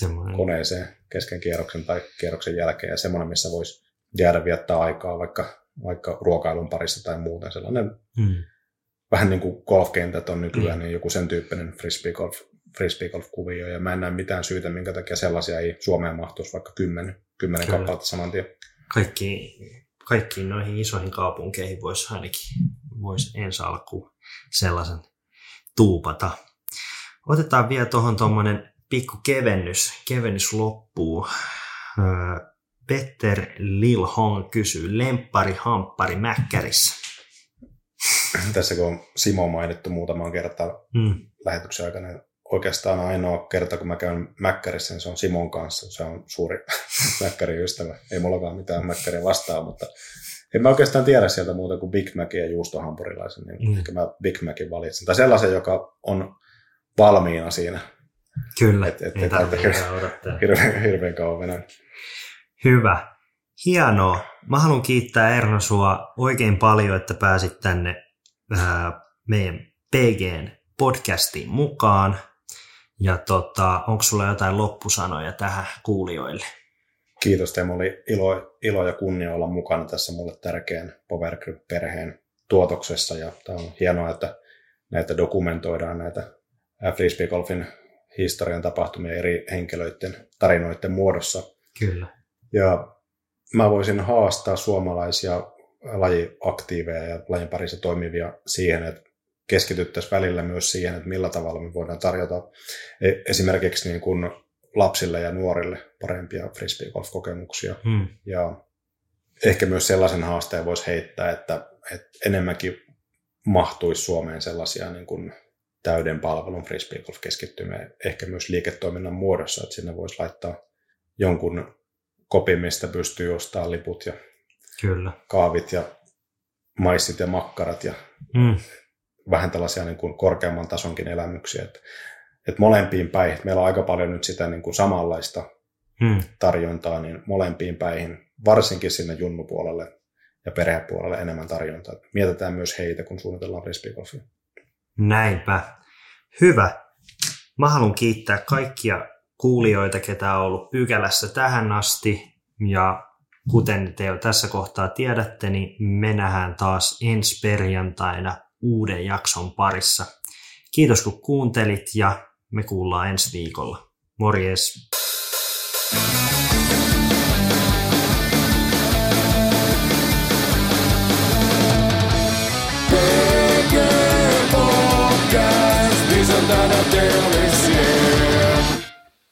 Speaker 2: semmoinen. koneeseen kesken kierroksen tai kierroksen jälkeen ja semmoinen, missä voisi jäädä viettää aikaa vaikka, vaikka ruokailun parissa tai muuten. Sellainen mm. vähän niin kuin golfkentät on nykyään, mm. niin joku sen tyyppinen frisbee golf, frisbee golf-kuvio ja mä en näe mitään syytä, minkä takia sellaisia ei Suomeen mahtuisi vaikka kymmenen, kymmenen kappaletta saman tien.
Speaker 1: Kaikki, kaikkiin noihin isoihin kaupunkeihin voisi ainakin voisi ensi alkuun sellaisen tuupata. Otetaan vielä tuohon tuommoinen pikku kevennys, kevennys loppuu. Petter Lil Hong kysyy, lemppari, hamppari, mäkkärissä. (sniffs)
Speaker 2: Tässä kun on Simo mainittu muutamaan kertaan mm. lähetyksen aikana, niin oikeastaan ainoa kerta, kun mä käyn Mäkkärissä, niin se on Simon kanssa. Se on suuri (laughs) Mäkkärin ystävä. Ei mullakaan mitään Mäkkäriä vastaa, mutta en mä oikeastaan tiedä sieltä muuta kuin Big Mac ja juustohampurilaisen, niin mm. ehkä mä Big Macin valitsen. Tai sellaisen, joka on valmiina siinä.
Speaker 1: Kyllä, et, et, ei et, tarvitse
Speaker 2: odottaa. Hirveän, hirveän kauan venä.
Speaker 1: Hyvä. Hienoa. Mä haluan kiittää Erno sua oikein paljon, että pääsit tänne ää, meidän PGn podcastiin mukaan. Ja tota, onko sulla jotain loppusanoja tähän kuulijoille?
Speaker 2: Kiitos Teemu, oli ilo, ilo ja kunnia olla mukana tässä mulle tärkeän Power perheen tuotoksessa ja tämä on hienoa, että näitä dokumentoidaan näitä Frisbee Golfin historian tapahtumia eri henkilöiden tarinoiden muodossa.
Speaker 1: Kyllä.
Speaker 2: Ja mä voisin haastaa suomalaisia lajiaktiiveja ja lajin parissa toimivia siihen, että keskityttäisiin välillä myös siihen, että millä tavalla me voidaan tarjota e- esimerkiksi niin kuin lapsille ja nuorille parempia frisbeegolf-kokemuksia. Hmm. Ja ehkä myös sellaisen haasteen voisi heittää, että, että enemmänkin mahtuisi Suomeen sellaisia niin kuin täyden palvelun frisbeegolf-keskittymiä, ehkä myös liiketoiminnan muodossa, että sinne voisi laittaa jonkun kopin, mistä pystyy ostamaan liput ja
Speaker 1: Kyllä.
Speaker 2: kaavit ja maissit ja makkarat ja mm. vähän tällaisia niin kuin korkeamman tasonkin elämyksiä. Että, että molempiin päin, meillä on aika paljon nyt sitä niin kuin samanlaista mm. tarjontaa, niin molempiin päihin, varsinkin sinne junnupuolelle ja perhepuolelle enemmän tarjontaa. Mietitään myös heitä, kun suunnitellaan frisbeegolfia.
Speaker 1: Näinpä. Hyvä. Mä haluan kiittää kaikkia kuulijoita, ketä on ollut pykälässä tähän asti. Ja kuten te jo tässä kohtaa tiedätte, niin me nähdään taas ensi perjantaina uuden jakson parissa. Kiitos kun kuuntelit ja me kuullaan ensi viikolla. Morjes!